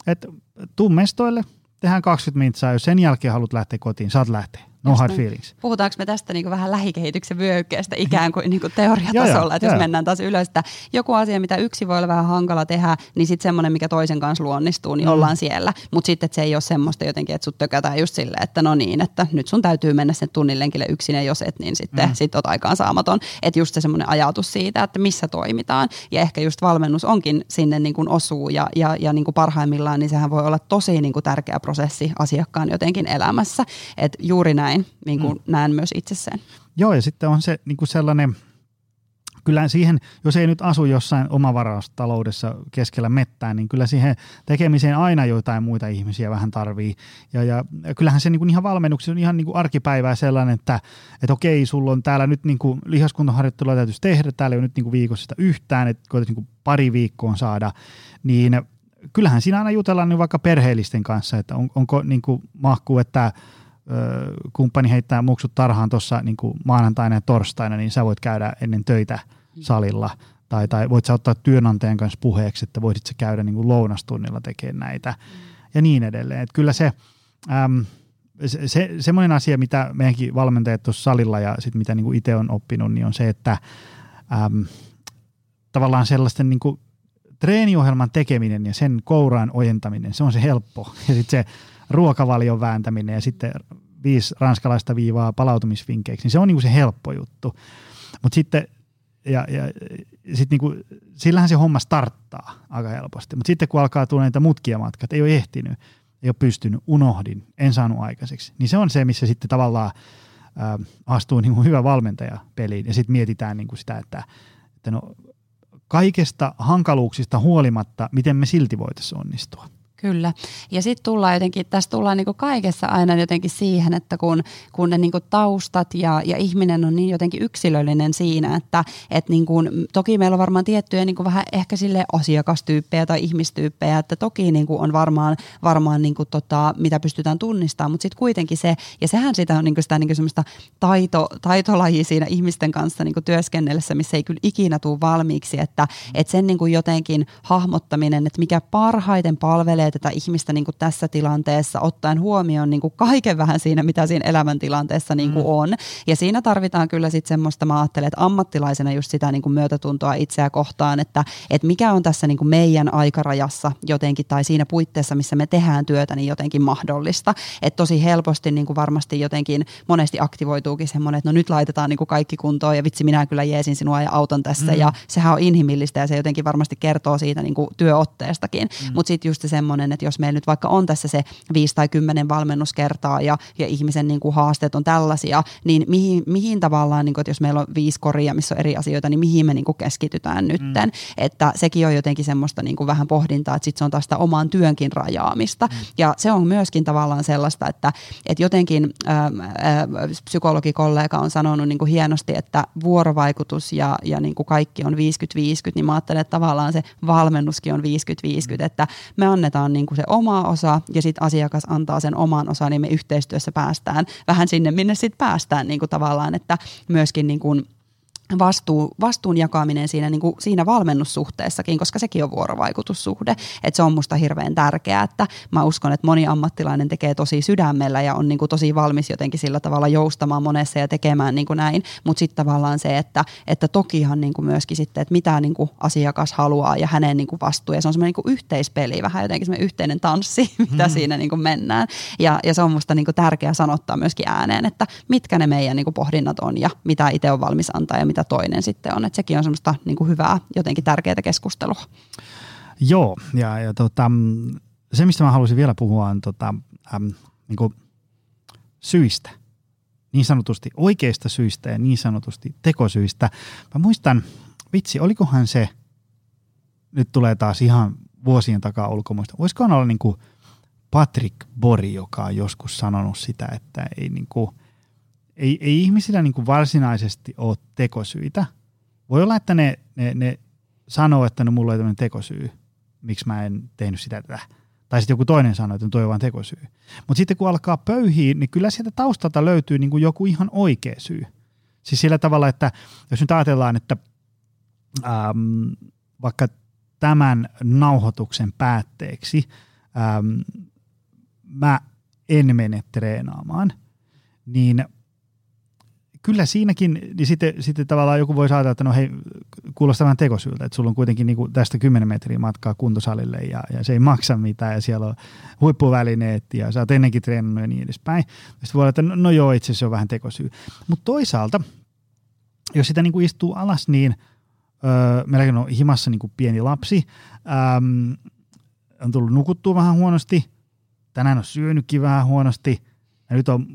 Speaker 2: että tuu mestoille, tehdään 20 mintsaa, jos sen jälkeen haluat lähteä kotiin, saat lähteä. No hard feelings.
Speaker 3: Puhutaanko me tästä niin kuin vähän lähikehityksen vyöhykkeestä ikään kuin, niin kuin teoriatasolla, että jos mennään taas ylös, että joku asia, mitä yksi voi olla vähän hankala tehdä, niin sitten semmoinen, mikä toisen kanssa luonnistuu, niin mm. ollaan siellä. Mutta sitten että se ei ole semmoista jotenkin, että sut tökätään just silleen, että no niin, että nyt sun täytyy mennä sen tunnin lenkille yksin ja jos et, niin sitten mm. sit oot aikaan saamaton. Että just se semmoinen ajatus siitä, että missä toimitaan. Ja ehkä just valmennus onkin sinne niin kuin osuu ja, ja, ja niin kuin parhaimmillaan, niin sehän voi olla tosi niin kuin tärkeä prosessi asiakkaan jotenkin elämässä. Että juuri näin näin, niin kuin mm. näen myös itsessään.
Speaker 2: Joo, ja sitten on se niin kuin sellainen, kyllä siihen, jos ei nyt asu jossain omavaraustaloudessa keskellä mettään, niin kyllä siihen tekemiseen aina joitain muita ihmisiä vähän tarvii. Ja, ja kyllähän se niin kuin ihan valmennuksessa on ihan niin kuin arkipäivää sellainen, että, että okei, sulla on täällä nyt niin kuin lihaskuntoharjoittelua täytyisi tehdä, täällä ei ole nyt niin kuin viikossa sitä yhtään, että koetat niin kuin pari viikkoon saada, niin kyllähän siinä aina jutellaan niin vaikka perheellisten kanssa, että on, onko niin kuin mahkuu, että kumppani heittää muksut tarhaan tuossa niin maanantaina ja torstaina, niin sä voit käydä ennen töitä salilla. Tai, tai voit sä ottaa työnantajan kanssa puheeksi, että voisit sä käydä niin lounastunnilla tekemään näitä mm. ja niin edelleen. Et kyllä se, äm, se, se, semmoinen asia, mitä meidänkin valmentajat tuossa salilla ja sit mitä niin itse on oppinut, niin on se, että äm, tavallaan sellaisten niin kuin treeniohjelman tekeminen ja sen kouraan ojentaminen, se on se helppo. Ja sitten se ruokavalion vääntäminen ja sitten viisi ranskalaista viivaa palautumisvinkkeiksi, niin se on niin kuin se helppo juttu. Mutta sitten, ja, ja, sit niin kuin, sillähän se homma starttaa aika helposti. Mutta sitten kun alkaa tulla näitä mutkia matkat, ei ole ehtinyt, ei ole pystynyt, unohdin, en saanut aikaiseksi, niin se on se, missä sitten tavallaan ää, astuu niin kuin hyvä valmentaja peliin ja sitten mietitään niin kuin sitä, että, että no, kaikesta hankaluuksista huolimatta, miten me silti voitaisiin onnistua.
Speaker 3: Kyllä. Ja sitten tullaan jotenkin, tässä tullaan niinku kaikessa aina jotenkin siihen, että kun, kun ne niinku taustat ja, ja ihminen on niin jotenkin yksilöllinen siinä, että et niinku, toki meillä on varmaan tiettyjä niinku vähän ehkä sille asiakastyyppejä tai ihmistyyppejä, että toki niinku on varmaan, varmaan niinku tota, mitä pystytään tunnistamaan, mutta sitten kuitenkin se, ja sehän sitä on niinku sitä niinku semmoista taito, taitolajia siinä ihmisten kanssa niinku työskennellessä, missä ei kyllä ikinä tule valmiiksi, että et sen niinku jotenkin hahmottaminen, että mikä parhaiten palvelee tätä ihmistä niin kuin tässä tilanteessa, ottaen huomioon niin kuin kaiken vähän siinä, mitä siinä elämäntilanteessa niin kuin mm. on. Ja siinä tarvitaan kyllä sitten semmoista, mä ajattelen, että ammattilaisena just sitä niin kuin myötätuntoa itseä kohtaan, että, että mikä on tässä niin kuin meidän aikarajassa jotenkin tai siinä puitteissa, missä me tehdään työtä, niin jotenkin mahdollista. Että tosi helposti niin kuin varmasti jotenkin monesti aktivoituukin semmoinen, että no nyt laitetaan niin kuin kaikki kuntoon ja vitsi minä kyllä jeesin sinua ja auton tässä mm. ja sehän on inhimillistä ja se jotenkin varmasti kertoo siitä niin kuin työotteestakin. Mm. Mutta sitten just se semmoinen semmoinen, että jos meillä nyt vaikka on tässä se viisi tai kymmenen valmennuskertaa ja, ja ihmisen niin kuin haasteet on tällaisia, niin mihin, mihin tavallaan, niin kuin, että jos meillä on viisi koria, missä on eri asioita, niin mihin me niin kuin keskitytään nytten. Mm. Että sekin on jotenkin semmoista niin kuin vähän pohdintaa, että sitten se on taas sitä oman työnkin rajaamista. Mm. Ja se on myöskin tavallaan sellaista, että, että jotenkin ää, ää, psykologikollega on sanonut niin kuin hienosti, että vuorovaikutus ja, ja niin kuin kaikki on 50-50, niin mä ajattelen, että tavallaan se valmennuskin on 50-50, mm. että me annetaan on niin kuin se oma osa ja sitten asiakas antaa sen oman osan, niin me yhteistyössä päästään vähän sinne, minne sitten päästään niin kuin tavallaan, että myöskin niin kuin vastuu, vastuun jakaminen siinä, niin kuin, siinä valmennussuhteessakin, koska sekin on vuorovaikutussuhde. Että se on musta hirveän tärkeää, että mä uskon, että moni ammattilainen tekee tosi sydämellä ja on niin kuin, tosi valmis jotenkin sillä tavalla joustamaan monessa ja tekemään niin kuin näin. Mutta sitten tavallaan se, että, että tokihan niin kuin myöskin sitten, että mitä niin kuin asiakas haluaa ja hänen niin kuin vastuu. Ja se on semmoinen niin yhteispeli, vähän jotenkin semmoinen yhteinen tanssi, mitä hmm. siinä niin kuin mennään. Ja, ja se on musta niin kuin tärkeää sanottaa myöskin ääneen, että mitkä ne meidän niin kuin pohdinnat on ja mitä itse on valmis antaa ja mitä mitä toinen sitten on. Että sekin on semmoista niin kuin hyvää, jotenkin tärkeää keskustelua.
Speaker 2: Joo, ja, ja tota, se mistä mä haluaisin vielä puhua on tota, äm, niin kuin syistä. Niin sanotusti oikeista syistä ja niin sanotusti tekosyistä. Mä muistan, vitsi, olikohan se, nyt tulee taas ihan vuosien takaa ulkomuista, voisikohan olla niin kuin Patrick Bori, joka on joskus sanonut sitä, että ei niin kuin – ei, ei ihmisillä niin kuin varsinaisesti ole tekosyitä. Voi olla, että ne, ne, ne sanoo, että no mulla on tämmöinen tekosyy, miksi mä en tehnyt sitä tätä. Tai sitten joku toinen sanoo, että no toi on vain tekosyy. Mutta sitten kun alkaa pöyhiä, niin kyllä sieltä taustalta löytyy niin kuin joku ihan oikea syy. Siis sillä tavalla, että jos nyt ajatellaan, että ähm, vaikka tämän nauhoituksen päätteeksi ähm, mä en mene treenaamaan, niin – kyllä siinäkin, niin sitten, sitten tavallaan joku voi saada, että no hei, kuulostaa vähän tekosyltä, että sulla on kuitenkin niin kuin tästä 10 metriä matkaa kuntosalille ja, ja se ei maksa mitään ja siellä on huippuvälineet ja sä oot ennenkin treenannut ja niin edespäin. Sitten voi olla, että no, no joo, itse se on vähän tekosyy. Mutta toisaalta, jos sitä niin kuin istuu alas, niin öö, meilläkin on himassa niin kuin pieni lapsi, öö, on tullut nukuttua vähän huonosti, tänään on syönytkin vähän huonosti, ja nyt on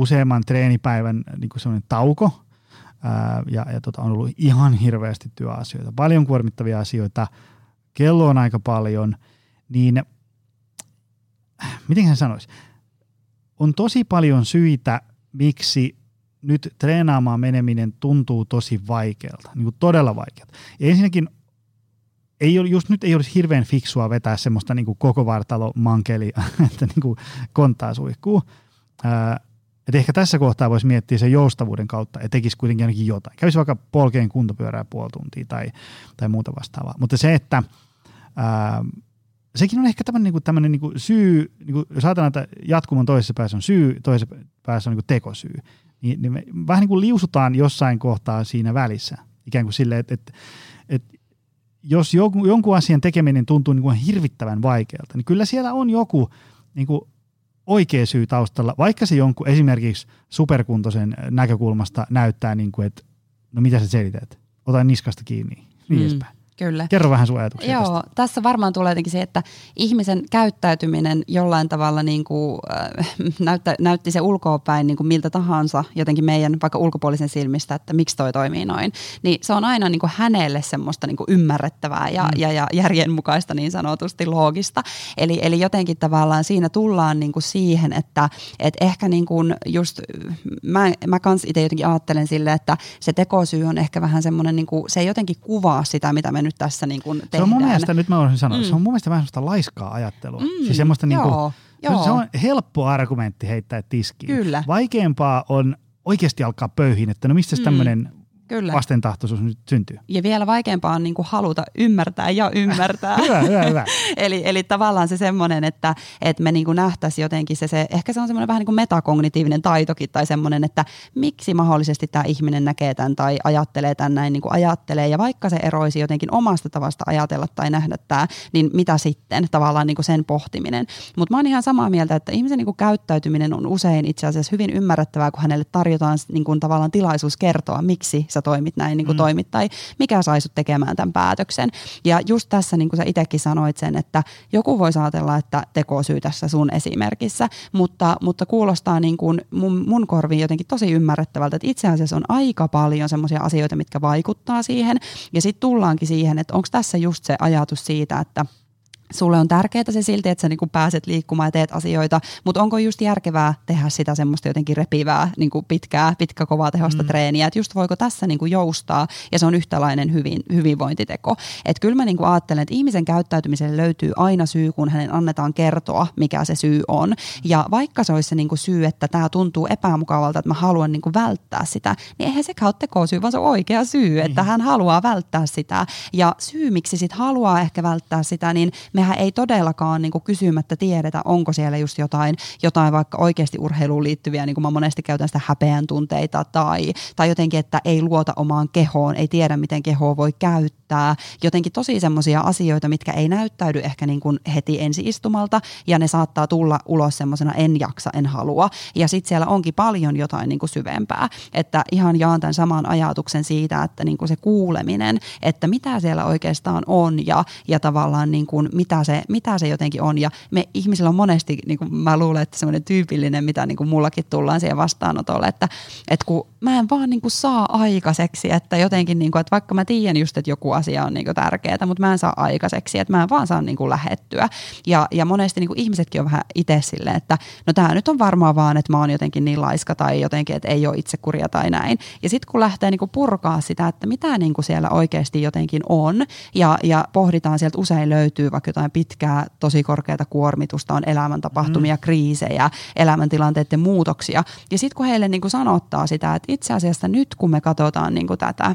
Speaker 2: useamman treenipäivän niin kuin tauko, ää, ja, ja tota, on ollut ihan hirveästi työasioita, paljon kuormittavia asioita, kello on aika paljon, niin miten hän sanoisi, on tosi paljon syitä, miksi nyt treenaamaan meneminen tuntuu tosi vaikealta, niin kuin todella vaikealta. Ja ensinnäkin ei ole, just nyt ei olisi hirveän fiksua vetää semmoista niin koko vartalo mankeli, että niin kuin kontaa suihkuu. Et ehkä tässä kohtaa voisi miettiä sen joustavuuden kautta, että tekisi kuitenkin ainakin jotain. Kävisi vaikka polkeen kuntopyörää puoli tuntia tai, tai muuta vastaavaa. Mutta se, että ää, sekin on ehkä tämmöinen, niin tämmöinen niin syy, kuin, jos ajatellaan, että jatkumon toisessa päässä on syy, toisessa päässä on niin tekosyy, niin, niin me vähän niin kuin liusutaan jossain kohtaa siinä välissä. Ikään kuin silleen, että, että, että jos jonkun asian tekeminen tuntuu niin kuin hirvittävän vaikealta, niin kyllä siellä on joku niin kuin oikea syy taustalla, vaikka se jonkun esimerkiksi superkuntoisen näkökulmasta näyttää, niin kuin, että no mitä sä selität, ota niskasta kiinni, niin mm. edespäin.
Speaker 3: Kyllä.
Speaker 2: Kerro vähän sun ajatuksia
Speaker 3: Joo,
Speaker 2: tästä.
Speaker 3: tässä varmaan tulee jotenkin se, että ihmisen käyttäytyminen jollain tavalla niin kuin, äh, näyttä, näytti se ulkoapäin niin kuin miltä tahansa jotenkin meidän vaikka ulkopuolisen silmistä, että miksi toi toimii noin. Niin se on aina niin kuin hänelle semmoista niin kuin ymmärrettävää ja, mm. ja, ja järjenmukaista niin sanotusti loogista. Eli, eli jotenkin tavallaan siinä tullaan niin kuin siihen, että et ehkä niin kuin just, mä, mä kans itse jotenkin ajattelen sille, että se tekosyy on ehkä vähän semmoinen, niin kuin, se ei jotenkin kuvaa sitä, mitä me nyt tässä niin kuin tehdään.
Speaker 2: Se on mun mielestä, nyt mä voisin sanoa, mm. se on mun mielestä vähän semmoista laiskaa ajattelua. Mm, siis semmoista niin kuin, se, on, se on helppo argumentti heittää tiskiin.
Speaker 3: Kyllä.
Speaker 2: Vaikeampaa on oikeasti alkaa pöyhiin, että no mistä mm. tämmöinen Kyllä. vastentahtoisuus nyt syntyy.
Speaker 3: Ja vielä vaikeampaa on niin kuin haluta ymmärtää ja ymmärtää.
Speaker 2: hyvä, hyvä, hyvä.
Speaker 3: eli, eli tavallaan se semmoinen, että, että me niin kuin nähtäisiin jotenkin se, se, ehkä se on semmoinen vähän niin kuin metakognitiivinen taitokin tai semmoinen, että miksi mahdollisesti tämä ihminen näkee tämän tai ajattelee tämän näin niin kuin ajattelee. Ja vaikka se eroisi jotenkin omasta tavasta ajatella tai nähdä tämä, niin mitä sitten tavallaan niin kuin sen pohtiminen. Mutta mä oon ihan samaa mieltä, että ihmisen niin kuin käyttäytyminen on usein itse asiassa hyvin ymmärrettävää, kun hänelle tarjotaan niin kuin tavallaan tilaisuus kertoa, miksi sä toimit näin niin kuin mm. toimit tai mikä sai sut tekemään tämän päätöksen. Ja just tässä niin kuin sä itsekin sanoit sen, että joku voi ajatella, että tekosyy tässä sun esimerkissä, mutta, mutta kuulostaa niin kuin mun, mun korviin jotenkin tosi ymmärrettävältä, että itse asiassa on aika paljon semmoisia asioita, mitkä vaikuttaa siihen. Ja sitten tullaankin siihen, että onko tässä just se ajatus siitä, että – sulle on tärkeää se silti, että sä niin kuin pääset liikkumaan ja teet asioita, mutta onko just järkevää tehdä sitä semmoista jotenkin repivää, niin kuin pitkää, pitkä kovaa tehosta mm. treeniä, että just voiko tässä niin kuin joustaa ja se on yhtälainen hyvin, hyvinvointiteko. Että kyllä mä niin kuin ajattelen, että ihmisen käyttäytymiselle löytyy aina syy, kun hänen annetaan kertoa, mikä se syy on. Ja vaikka se olisi se niin kuin syy, että tämä tuntuu epämukavalta, että mä haluan niin kuin välttää sitä, niin eihän se ole tekosyy, vaan se on oikea syy, että niin. hän haluaa välttää sitä. Ja syy, miksi sit haluaa ehkä välttää sitä, niin me mehän ei todellakaan niin kuin kysymättä tiedetä, onko siellä just jotain, jotain vaikka oikeasti urheiluun liittyviä, niin kuin mä monesti käytän sitä häpeän tunteita tai, tai jotenkin, että ei luota omaan kehoon, ei tiedä, miten kehoa voi käyttää. Jotenkin tosi semmoisia asioita, mitkä ei näyttäydy ehkä niin kuin heti ensi istumalta ja ne saattaa tulla ulos semmoisena en jaksa, en halua. Ja sitten siellä onkin paljon jotain niin kuin syvempää. Että ihan jaan tämän saman ajatuksen siitä, että niin kuin se kuuleminen, että mitä siellä oikeastaan on ja, ja tavallaan niin kuin, mit, mitä se, mitä se jotenkin on. Ja me ihmisillä on monesti, niin kuin mä luulen, että semmoinen tyypillinen, mitä niin kuin mullakin tullaan siihen vastaanotolle, että, että kun mä en vaan niin kuin saa aikaiseksi, että jotenkin, niin kuin, että vaikka mä tiedän just, että joku asia on niin kuin tärkeää, mutta mä en saa aikaiseksi, että mä en vaan saa niin kuin lähettyä. Ja, ja monesti niin kuin ihmisetkin on vähän itse silleen, että no tämä nyt on varmaan vaan, että mä oon jotenkin niin laiska tai jotenkin, että ei ole itsekuria tai näin. Ja sitten kun lähtee niin kuin purkaa sitä, että mitä niin kuin siellä oikeasti jotenkin on ja, ja pohditaan sieltä usein löytyy vaikka jotain pitkää, tosi korkeata kuormitusta, on elämäntapahtumia, mm. kriisejä, elämäntilanteiden muutoksia. Ja sitten kun heille niin kuin sanottaa sitä, että itse asiassa nyt kun me katsotaan niin kuin tätä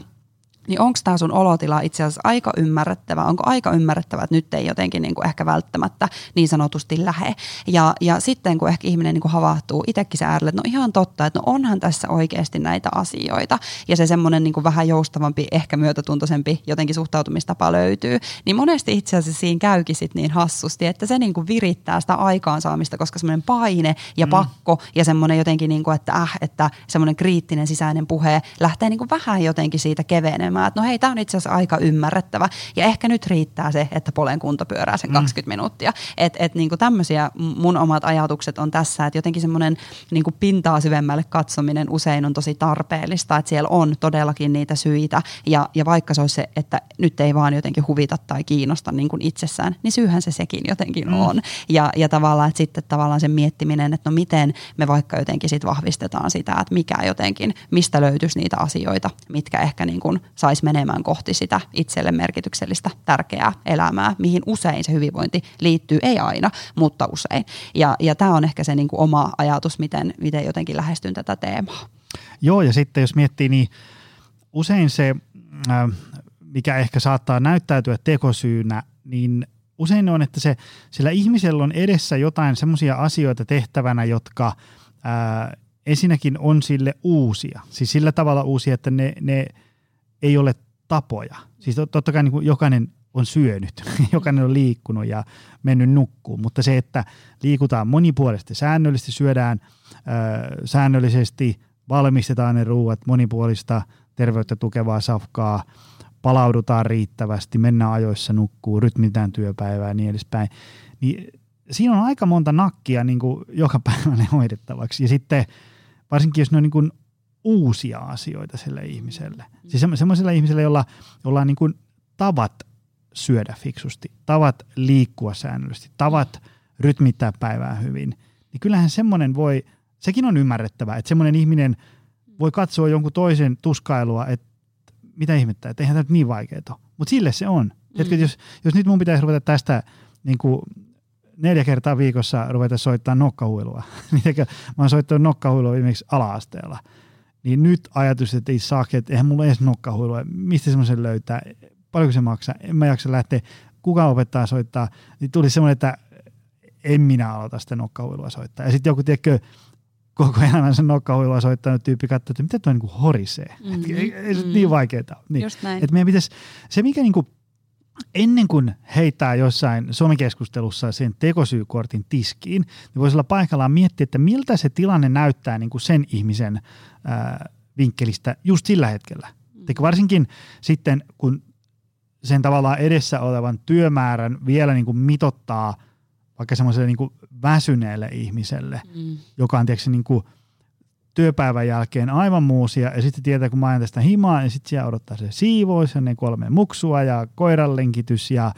Speaker 3: niin onko tämä sun olotila itse asiassa aika ymmärrettävä? Onko aika ymmärrettävä, että nyt ei jotenkin niin kuin ehkä välttämättä niin sanotusti lähe? Ja, ja sitten kun ehkä ihminen niin kuin havahtuu itsekin se äärelle, että no ihan totta, että no onhan tässä oikeasti näitä asioita ja se semmoinen niin kuin vähän joustavampi, ehkä myötätuntoisempi jotenkin suhtautumistapa löytyy, niin monesti itse asiassa siinä käykin sit niin hassusti, että se niin kuin virittää sitä aikaansaamista, koska semmoinen paine ja mm. pakko ja semmoinen jotenkin, niin kuin, että äh, että semmoinen kriittinen sisäinen puhe lähtee niin kuin vähän jotenkin siitä kevenemään menemään, että no hei, tämä on itse asiassa aika ymmärrettävä ja ehkä nyt riittää se, että polen kunto pyörää sen 20 mm. minuuttia. Että et, niin tämmöisiä mun omat ajatukset on tässä, että jotenkin semmoinen niin pintaa syvemmälle katsominen usein on tosi tarpeellista, että siellä on todellakin niitä syitä ja, ja vaikka se olisi se, että nyt ei vaan jotenkin huvita tai kiinnosta niin kuin itsessään, niin syyhän se sekin jotenkin mm. on. Ja, ja tavallaan, että sitten tavallaan sen miettiminen, että no miten me vaikka jotenkin sit vahvistetaan sitä, että mikä jotenkin, mistä löytyisi niitä asioita, mitkä ehkä niin kuin saisi menemään kohti sitä itselle merkityksellistä tärkeää elämää, mihin usein se hyvinvointi liittyy, ei aina, mutta usein. Ja, ja tämä on ehkä se niin kuin oma ajatus, miten, miten jotenkin lähestyn tätä teemaa.
Speaker 2: Joo, ja sitten jos miettii, niin usein se, äh, mikä ehkä saattaa näyttäytyä tekosyynä, niin usein on, että se, sillä ihmisellä on edessä jotain semmoisia asioita tehtävänä, jotka ää, äh, ensinnäkin on sille uusia. Siis sillä tavalla uusia, että ne, ne ei ole tapoja. Siis totta kai niin kuin jokainen on syönyt, jokainen on liikkunut ja mennyt nukkuun, mutta se, että liikutaan monipuolisesti, säännöllisesti syödään säännöllisesti, valmistetaan ne ruuat, monipuolista terveyttä tukevaa safkaa, palaudutaan riittävästi, mennään ajoissa nukkuu, rytmitään työpäivää ja niin edespäin. Niin siinä on aika monta nakkia niin kuin joka päivälle hoidettavaksi. Ja sitten varsinkin, jos ne on niin kuin uusia asioita sille ihmiselle. Siis semmoiselle ihmiselle, jolla, jolla on niin kuin tavat syödä fiksusti, tavat liikkua säännöllisesti, tavat rytmittää päivää hyvin, niin kyllähän semmoinen voi, sekin on ymmärrettävää, että semmoinen ihminen voi katsoa jonkun toisen tuskailua, että mitä ihmettä, että eihän tämä niin vaikeaa Mutta sille se on. Mm. Että jos, jos nyt mun pitäisi ruveta tästä niin kuin neljä kertaa viikossa ruveta soittaa nokkahuilua, niin mä oon soittanut nokkahuilua viimeksi ala-asteella, niin nyt ajatus, että ei saa, että eihän mulla edes nokkahuilua, mistä semmoisen löytää, paljonko se maksaa, en mä jaksa lähteä, kuka opettaa soittaa, niin tuli semmoinen, että en minä aloita sitä nokkahuilua soittaa. Ja sitten joku, tiedätkö, koko elämänsä nokkahuilua soittanut tyyppi katsoo, että mitä tuo niinku horisee. Mm-hmm. ei, ei se mm-hmm. niin vaikeaa niin.
Speaker 3: Just näin.
Speaker 2: Et meidän pitäisi, se mikä niinku, ennen kuin heittää jossain somekeskustelussa sen tekosyykortin tiskiin, niin voisi olla paikallaan miettiä, että miltä se tilanne näyttää niin kuin sen ihmisen ää, vinkkelistä just sillä hetkellä. Mm. varsinkin sitten, kun sen tavallaan edessä olevan työmäärän vielä niin kuin mitottaa vaikka semmoiselle niin väsyneelle ihmiselle, mm. joka on tietysti niin kuin työpäivän jälkeen aivan muusia ja sitten tietää, kun mä ajan tästä himaa, ja sitten siellä odottaa se siivous ja ne kolme muksua ja koiranlenkitys ja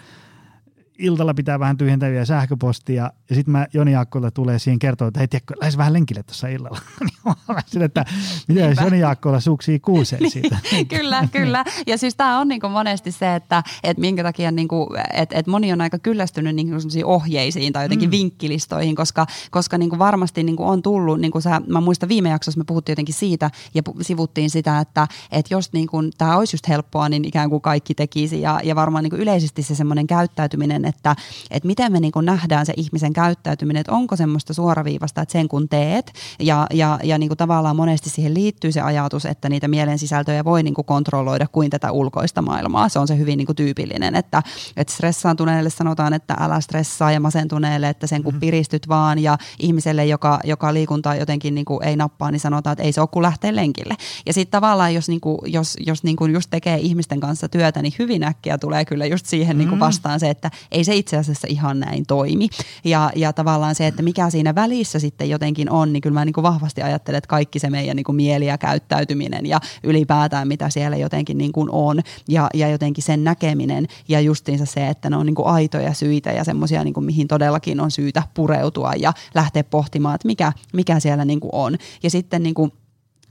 Speaker 2: iltalla pitää vähän tyhjentäviä sähköpostia, ja sitten mä Joni Jaakkola tulee siihen kertoa, että hei, tiedätkö, lähes vähän lenkille tuossa illalla. niin sille, että mitä jos Joni Jaakkola suksii kuuseen niin, siitä.
Speaker 3: kyllä, kyllä. Ja siis tämä on niinku monesti se, että et minkä takia niinku, et, et moni on aika kyllästynyt niinku ohjeisiin tai jotenkin mm. vinkkilistoihin, koska, koska niinku varmasti niinku on tullut, niinku sä, mä muistan viime jaksossa me puhuttiin jotenkin siitä ja sivuttiin sitä, että et jos niinku, tämä olisi just helppoa, niin ikään kuin kaikki tekisi ja, ja varmaan niinku yleisesti se semmoinen käyttäytyminen, että, että miten me niin kuin nähdään se ihmisen käyttäytyminen, että onko semmoista suoraviivasta, että sen kun teet ja, ja, ja niin kuin tavallaan monesti siihen liittyy se ajatus, että niitä mielen sisältöjä voi niin kuin kontrolloida kuin tätä ulkoista maailmaa. Se on se hyvin niin kuin tyypillinen, että, että stressaantuneelle sanotaan, että älä stressaa ja masentuneelle, että sen kun mm-hmm. piristyt vaan ja ihmiselle, joka, joka liikuntaa jotenkin niin kuin ei nappaa, niin sanotaan, että ei se ole kuin lähteä lenkille. Ja sitten tavallaan, jos, niin kuin, jos, jos niin kuin just tekee ihmisten kanssa työtä, niin hyvin äkkiä tulee kyllä just siihen niin kuin mm. vastaan se, että ei se itse asiassa ihan näin toimi. Ja, ja tavallaan se, että mikä siinä välissä sitten jotenkin on, niin kyllä mä niin kuin vahvasti ajattelen, että kaikki se meidän niin kuin mieli ja käyttäytyminen ja ylipäätään mitä siellä jotenkin niin kuin on ja, ja jotenkin sen näkeminen ja justiinsa se, että ne on niin kuin aitoja syitä ja semmoisia, niin mihin todellakin on syytä pureutua ja lähteä pohtimaan, että mikä, mikä siellä niin kuin on. Ja sitten niin kuin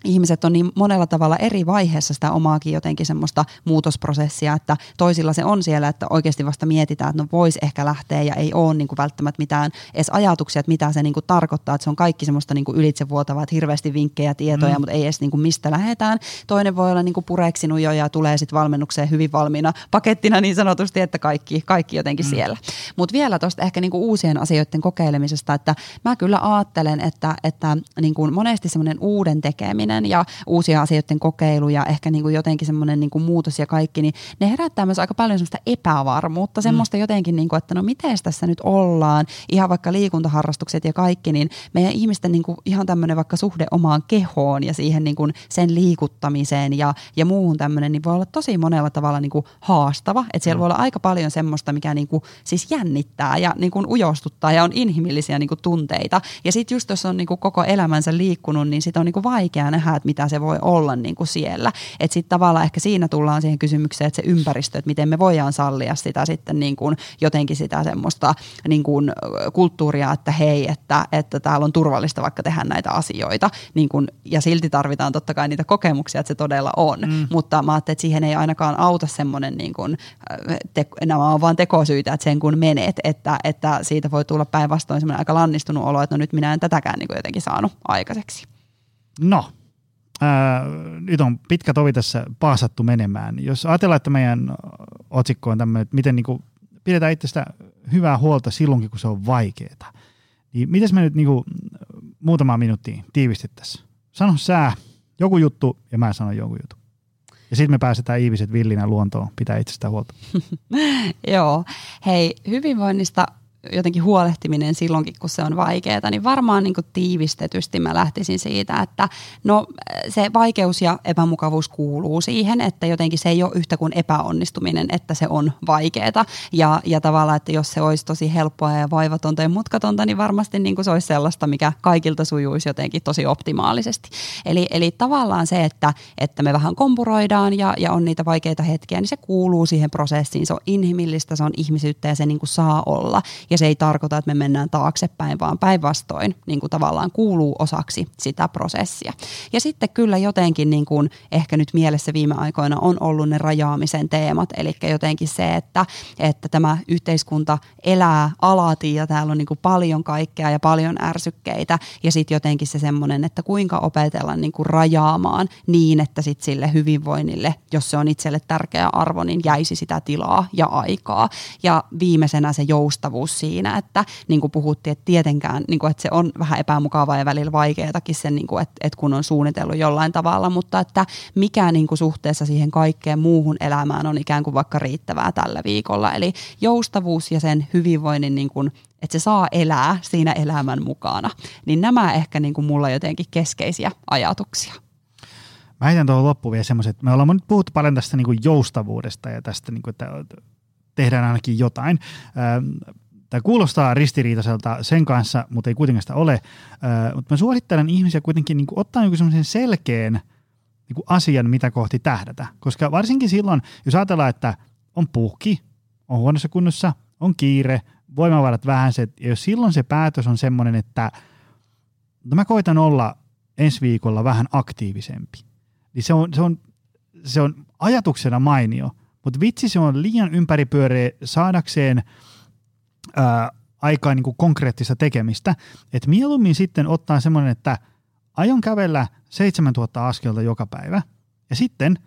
Speaker 3: ihmiset on niin monella tavalla eri vaiheessa sitä omaakin jotenkin semmoista muutosprosessia, että toisilla se on siellä, että oikeasti vasta mietitään, että no voisi ehkä lähteä ja ei ole niin kuin välttämättä mitään edes ajatuksia, että mitä se niin kuin tarkoittaa, että se on kaikki semmoista niin kuin ylitsevuotavaa, että hirveästi vinkkejä, tietoja, mm. mutta ei edes niin kuin mistä lähdetään. Toinen voi olla niin kuin pureksinut jo ja tulee sitten valmennukseen hyvin valmiina pakettina niin sanotusti, että kaikki, kaikki jotenkin mm. siellä. Mutta vielä tuosta ehkä niin kuin uusien asioiden kokeilemisesta, että mä kyllä ajattelen, että, että niin kuin monesti semmoinen uuden tekeminen, oppiminen ja uusia asioiden kokeilu ja ehkä niin kuin jotenkin semmoinen niin kuin muutos ja kaikki, niin ne herättää myös aika paljon semmoista epävarmuutta, semmoista mm. jotenkin, niin kuin, että no miten tässä nyt ollaan, ihan vaikka liikuntaharrastukset ja kaikki, niin meidän ihmisten niin kuin ihan tämmöinen vaikka suhde omaan kehoon ja siihen niin kuin sen liikuttamiseen ja, ja muuhun tämmöinen, niin voi olla tosi monella tavalla niin kuin haastava, että siellä mm. voi olla aika paljon semmoista, mikä niin kuin siis jännittää ja niin kuin ujostuttaa ja on inhimillisiä niin kuin tunteita ja sitten just jos on niin kuin koko elämänsä liikkunut, niin sitä on niin kuin vaikea nähdä, että mitä se voi olla niin kuin siellä. Että sitten tavallaan ehkä siinä tullaan siihen kysymykseen, että se ympäristö, että miten me voidaan sallia sitä sitten niin kuin jotenkin sitä semmoista niin kuin kulttuuria, että hei, että, että täällä on turvallista vaikka tehdä näitä asioita. Niin kuin, ja silti tarvitaan totta kai niitä kokemuksia, että se todella on. Mm. Mutta mä ajattelin, että siihen ei ainakaan auta semmoinen, niin kuin, te, nämä on vaan tekosyitä, että sen kun menet, että, että siitä voi tulla päinvastoin semmoinen aika lannistunut olo, että no nyt minä en tätäkään niin kuin jotenkin saanut aikaiseksi.
Speaker 2: No, ää, nyt on pitkä tovi tässä paasattu menemään. Jos ajatellaan, että meidän otsikko on tämmöinen, että miten niin kuin pidetään itsestä hyvää huolta silloinkin, kun se on vaikeaa, niin miten me nyt niin kuin, muutama minuuttia tiivistettäisiin? Sano sää joku juttu ja mä sanon joku juttu. Ja sitten me pääsetään ihmiset villinä luontoon pitää itsestä huolta.
Speaker 3: Joo. Hei, hyvinvoinnista jotenkin huolehtiminen silloinkin, kun se on vaikeaa, niin varmaan niin kuin tiivistetysti mä lähtisin siitä, että no se vaikeus ja epämukavuus kuuluu siihen, että jotenkin se ei ole yhtä kuin epäonnistuminen, että se on vaikeaa. Ja, ja tavallaan, että jos se olisi tosi helppoa ja vaivatonta ja mutkatonta, niin varmasti niin kuin se olisi sellaista, mikä kaikilta sujuisi jotenkin tosi optimaalisesti. Eli, eli tavallaan se, että, että me vähän kompuroidaan ja, ja on niitä vaikeita hetkiä, niin se kuuluu siihen prosessiin. Se on inhimillistä, se on ihmisyyttä ja se niin kuin saa olla. Ja se ei tarkoita, että me mennään taaksepäin, vaan päinvastoin niin kuin tavallaan kuuluu osaksi sitä prosessia. Ja sitten kyllä jotenkin niin kuin ehkä nyt mielessä viime aikoina on ollut ne rajaamisen teemat, eli jotenkin se, että, että tämä yhteiskunta elää alati ja täällä on niin kuin paljon kaikkea ja paljon ärsykkeitä ja sitten jotenkin se semmoinen, että kuinka opetella niin kuin rajaamaan niin, että sitten sille hyvinvoinnille, jos se on itselle tärkeä arvo, niin jäisi sitä tilaa ja aikaa. Ja viimeisenä se joustavuus siinä, että niin kuin puhuttiin, että tietenkään, niin kuin, että se on vähän epämukavaa ja välillä vaikeatakin sen, niin kuin, että, että kun on suunnitellut jollain tavalla, mutta että mikä niin kuin suhteessa siihen kaikkeen muuhun elämään on ikään kuin vaikka riittävää tällä viikolla. Eli joustavuus ja sen hyvinvoinnin, niin kuin, että se saa elää siinä elämän mukana. Niin nämä ehkä niin kuin mulla jotenkin keskeisiä ajatuksia.
Speaker 2: Mä heitän tuohon loppuun vielä semmoisen, että me ollaan nyt puhuttu paljon tästä niin kuin joustavuudesta ja tästä, niin kuin, että tehdään ainakin jotain. Tämä kuulostaa ristiriitaiselta sen kanssa, mutta ei kuitenkaan sitä ole. Mutta mä suosittelen ihmisiä kuitenkin niin kuin ottaa joku semmoisen selkeän niin kuin asian, mitä kohti tähdätä. Koska varsinkin silloin, jos ajatellaan, että on puhki, on huonossa kunnossa, on kiire, voimavarat vähäiset, ja jos silloin se päätös on semmoinen, että no mä koitan olla ensi viikolla vähän aktiivisempi, niin se on, se on, se on ajatuksena mainio, mutta vitsi se on liian ympäripyöreä saadakseen ää, aikaa niin kuin konkreettista tekemistä, että mieluummin sitten ottaa semmoinen, että aion kävellä 7000 askelta joka päivä ja sitten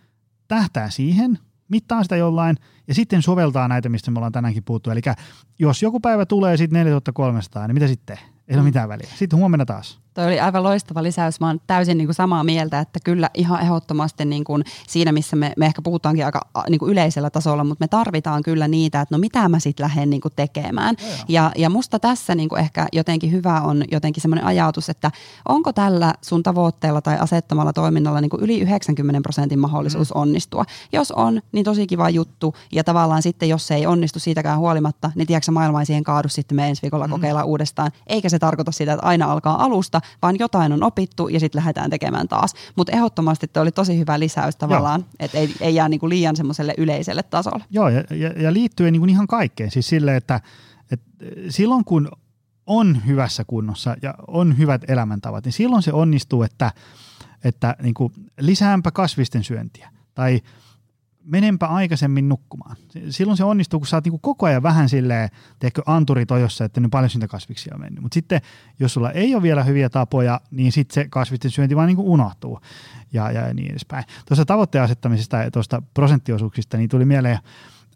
Speaker 2: tähtää siihen, mittaa sitä jollain ja sitten soveltaa näitä, mistä me ollaan tänäänkin puhuttu. Eli jos joku päivä tulee sitten 4300, niin mitä sitten? Ei ole mm. mitään väliä. Sitten huomenna taas.
Speaker 3: Toi oli aivan loistava lisäys. Mä oon täysin niin kuin samaa mieltä, että kyllä ihan ehdottomasti niin kuin siinä, missä me, me ehkä puhutaankin aika niin kuin yleisellä tasolla, mutta me tarvitaan kyllä niitä, että no mitä mä sitten lähden niin kuin tekemään. Ja, ja musta tässä niin kuin ehkä jotenkin hyvä on jotenkin semmoinen ajatus, että onko tällä sun tavoitteella tai asettamalla toiminnalla niin kuin yli 90 prosentin mahdollisuus mm. onnistua. Jos on, niin tosi kiva juttu. Ja tavallaan sitten, jos se ei onnistu siitäkään huolimatta, niin tiedätkö maailma ei siihen kaadu, sitten me ensi viikolla mm. kokeillaan uudestaan. Eikä se tarkoita sitä, että aina alkaa alusta, vaan jotain on opittu ja sitten lähdetään tekemään taas. Mutta ehdottomasti tämä oli tosi hyvä lisäys tavallaan, että ei, ei jää niinku liian semmoiselle yleiselle tasolle.
Speaker 2: Joo, ja, ja, ja liittyen niinku ihan kaikkeen. Siis sille, että, että silloin kun on hyvässä kunnossa ja on hyvät elämäntavat, niin silloin se onnistuu, että, että niin kuin lisäämpä kasvisten syöntiä tai – menenpä aikaisemmin nukkumaan. Silloin se onnistuu, kun sä oot niin koko ajan vähän silleen, teekö anturi tojossa, että nyt paljon sitä kasviksia on mennyt. Mutta sitten, jos sulla ei ole vielä hyviä tapoja, niin sitten se kasvisten syönti vaan niin unohtuu ja, ja niin edespäin. Tuossa tavoitteen asettamisesta ja tuosta prosenttiosuuksista, niin tuli mieleen,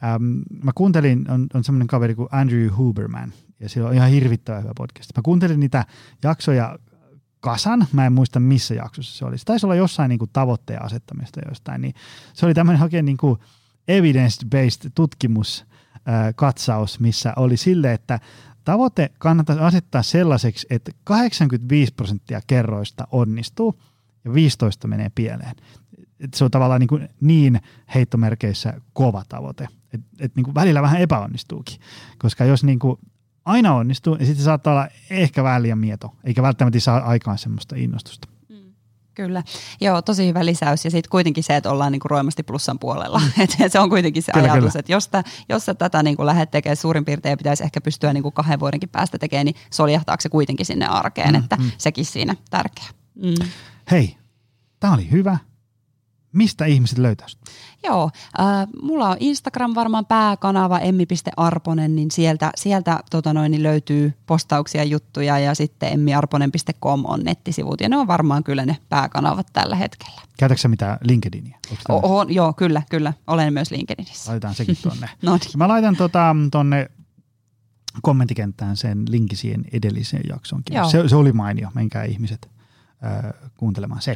Speaker 2: äm, mä kuuntelin, on, on semmoinen kaveri kuin Andrew Huberman, ja sillä on ihan hirvittävä hyvä podcast. Mä kuuntelin niitä jaksoja kasan, mä en muista missä jaksossa se oli. Se taisi olla jossain niin kuin tavoitteen asettamista jostain, niin se oli tämmöinen oikein niin kuin evidence-based tutkimuskatsaus, missä oli sille, että tavoite kannattaa asettaa sellaiseksi, että 85 prosenttia kerroista onnistuu ja 15 menee pieleen. Et se on tavallaan niin, kuin niin heittomerkeissä kova tavoite, että et niin kuin välillä vähän epäonnistuukin, koska jos niin kuin aina onnistuu, ja sitten saattaa olla ehkä vähän liian mieto, eikä välttämättä saa aikaan semmoista innostusta. Mm.
Speaker 3: Kyllä. Joo, tosi hyvä lisäys. Ja sitten kuitenkin se, että ollaan niinku roimasti plussan puolella. Mm. Et se on kuitenkin se kyllä, ajatus, kyllä. että jos, tä, jos sä tätä niinku lähdet tekemään suurin piirtein pitäisi ehkä pystyä niinku kahden vuodenkin päästä tekemään, niin soljahtaako se kuitenkin sinne arkeen, mm, että mm. sekin siinä tärkeä. Mm.
Speaker 2: Hei, tämä oli hyvä mistä ihmiset löytää
Speaker 3: Joo, äh, mulla on Instagram varmaan pääkanava emmi.arponen, niin sieltä, sieltä tota noin, niin löytyy postauksia, juttuja ja sitten emmiarponen.com on nettisivut ja ne on varmaan kyllä ne pääkanavat tällä hetkellä.
Speaker 2: Käytätkö mitä LinkedInia?
Speaker 3: Oho, joo, kyllä, kyllä. Olen myös LinkedInissä.
Speaker 2: Laitetaan sekin tuonne.
Speaker 3: no niin.
Speaker 2: Mä laitan tota, tuonne kommenttikenttään sen linkin siihen edelliseen jaksonkin. Se, se oli mainio, menkää ihmiset äh, kuuntelemaan se.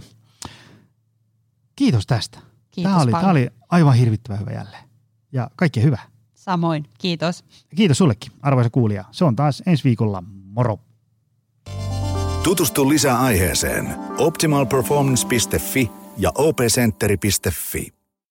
Speaker 2: Kiitos tästä. Kiitos tämä oli, tämä oli aivan hirvittävän hyvä jälleen. Ja kaikkea hyvää.
Speaker 3: Samoin, kiitos.
Speaker 2: Kiitos sullekin, arvoisa kuulija. Se on taas ensi viikolla. Moro!
Speaker 1: Tutustu lisää aiheeseen optimalperformance.fi ja opcenteri.fi.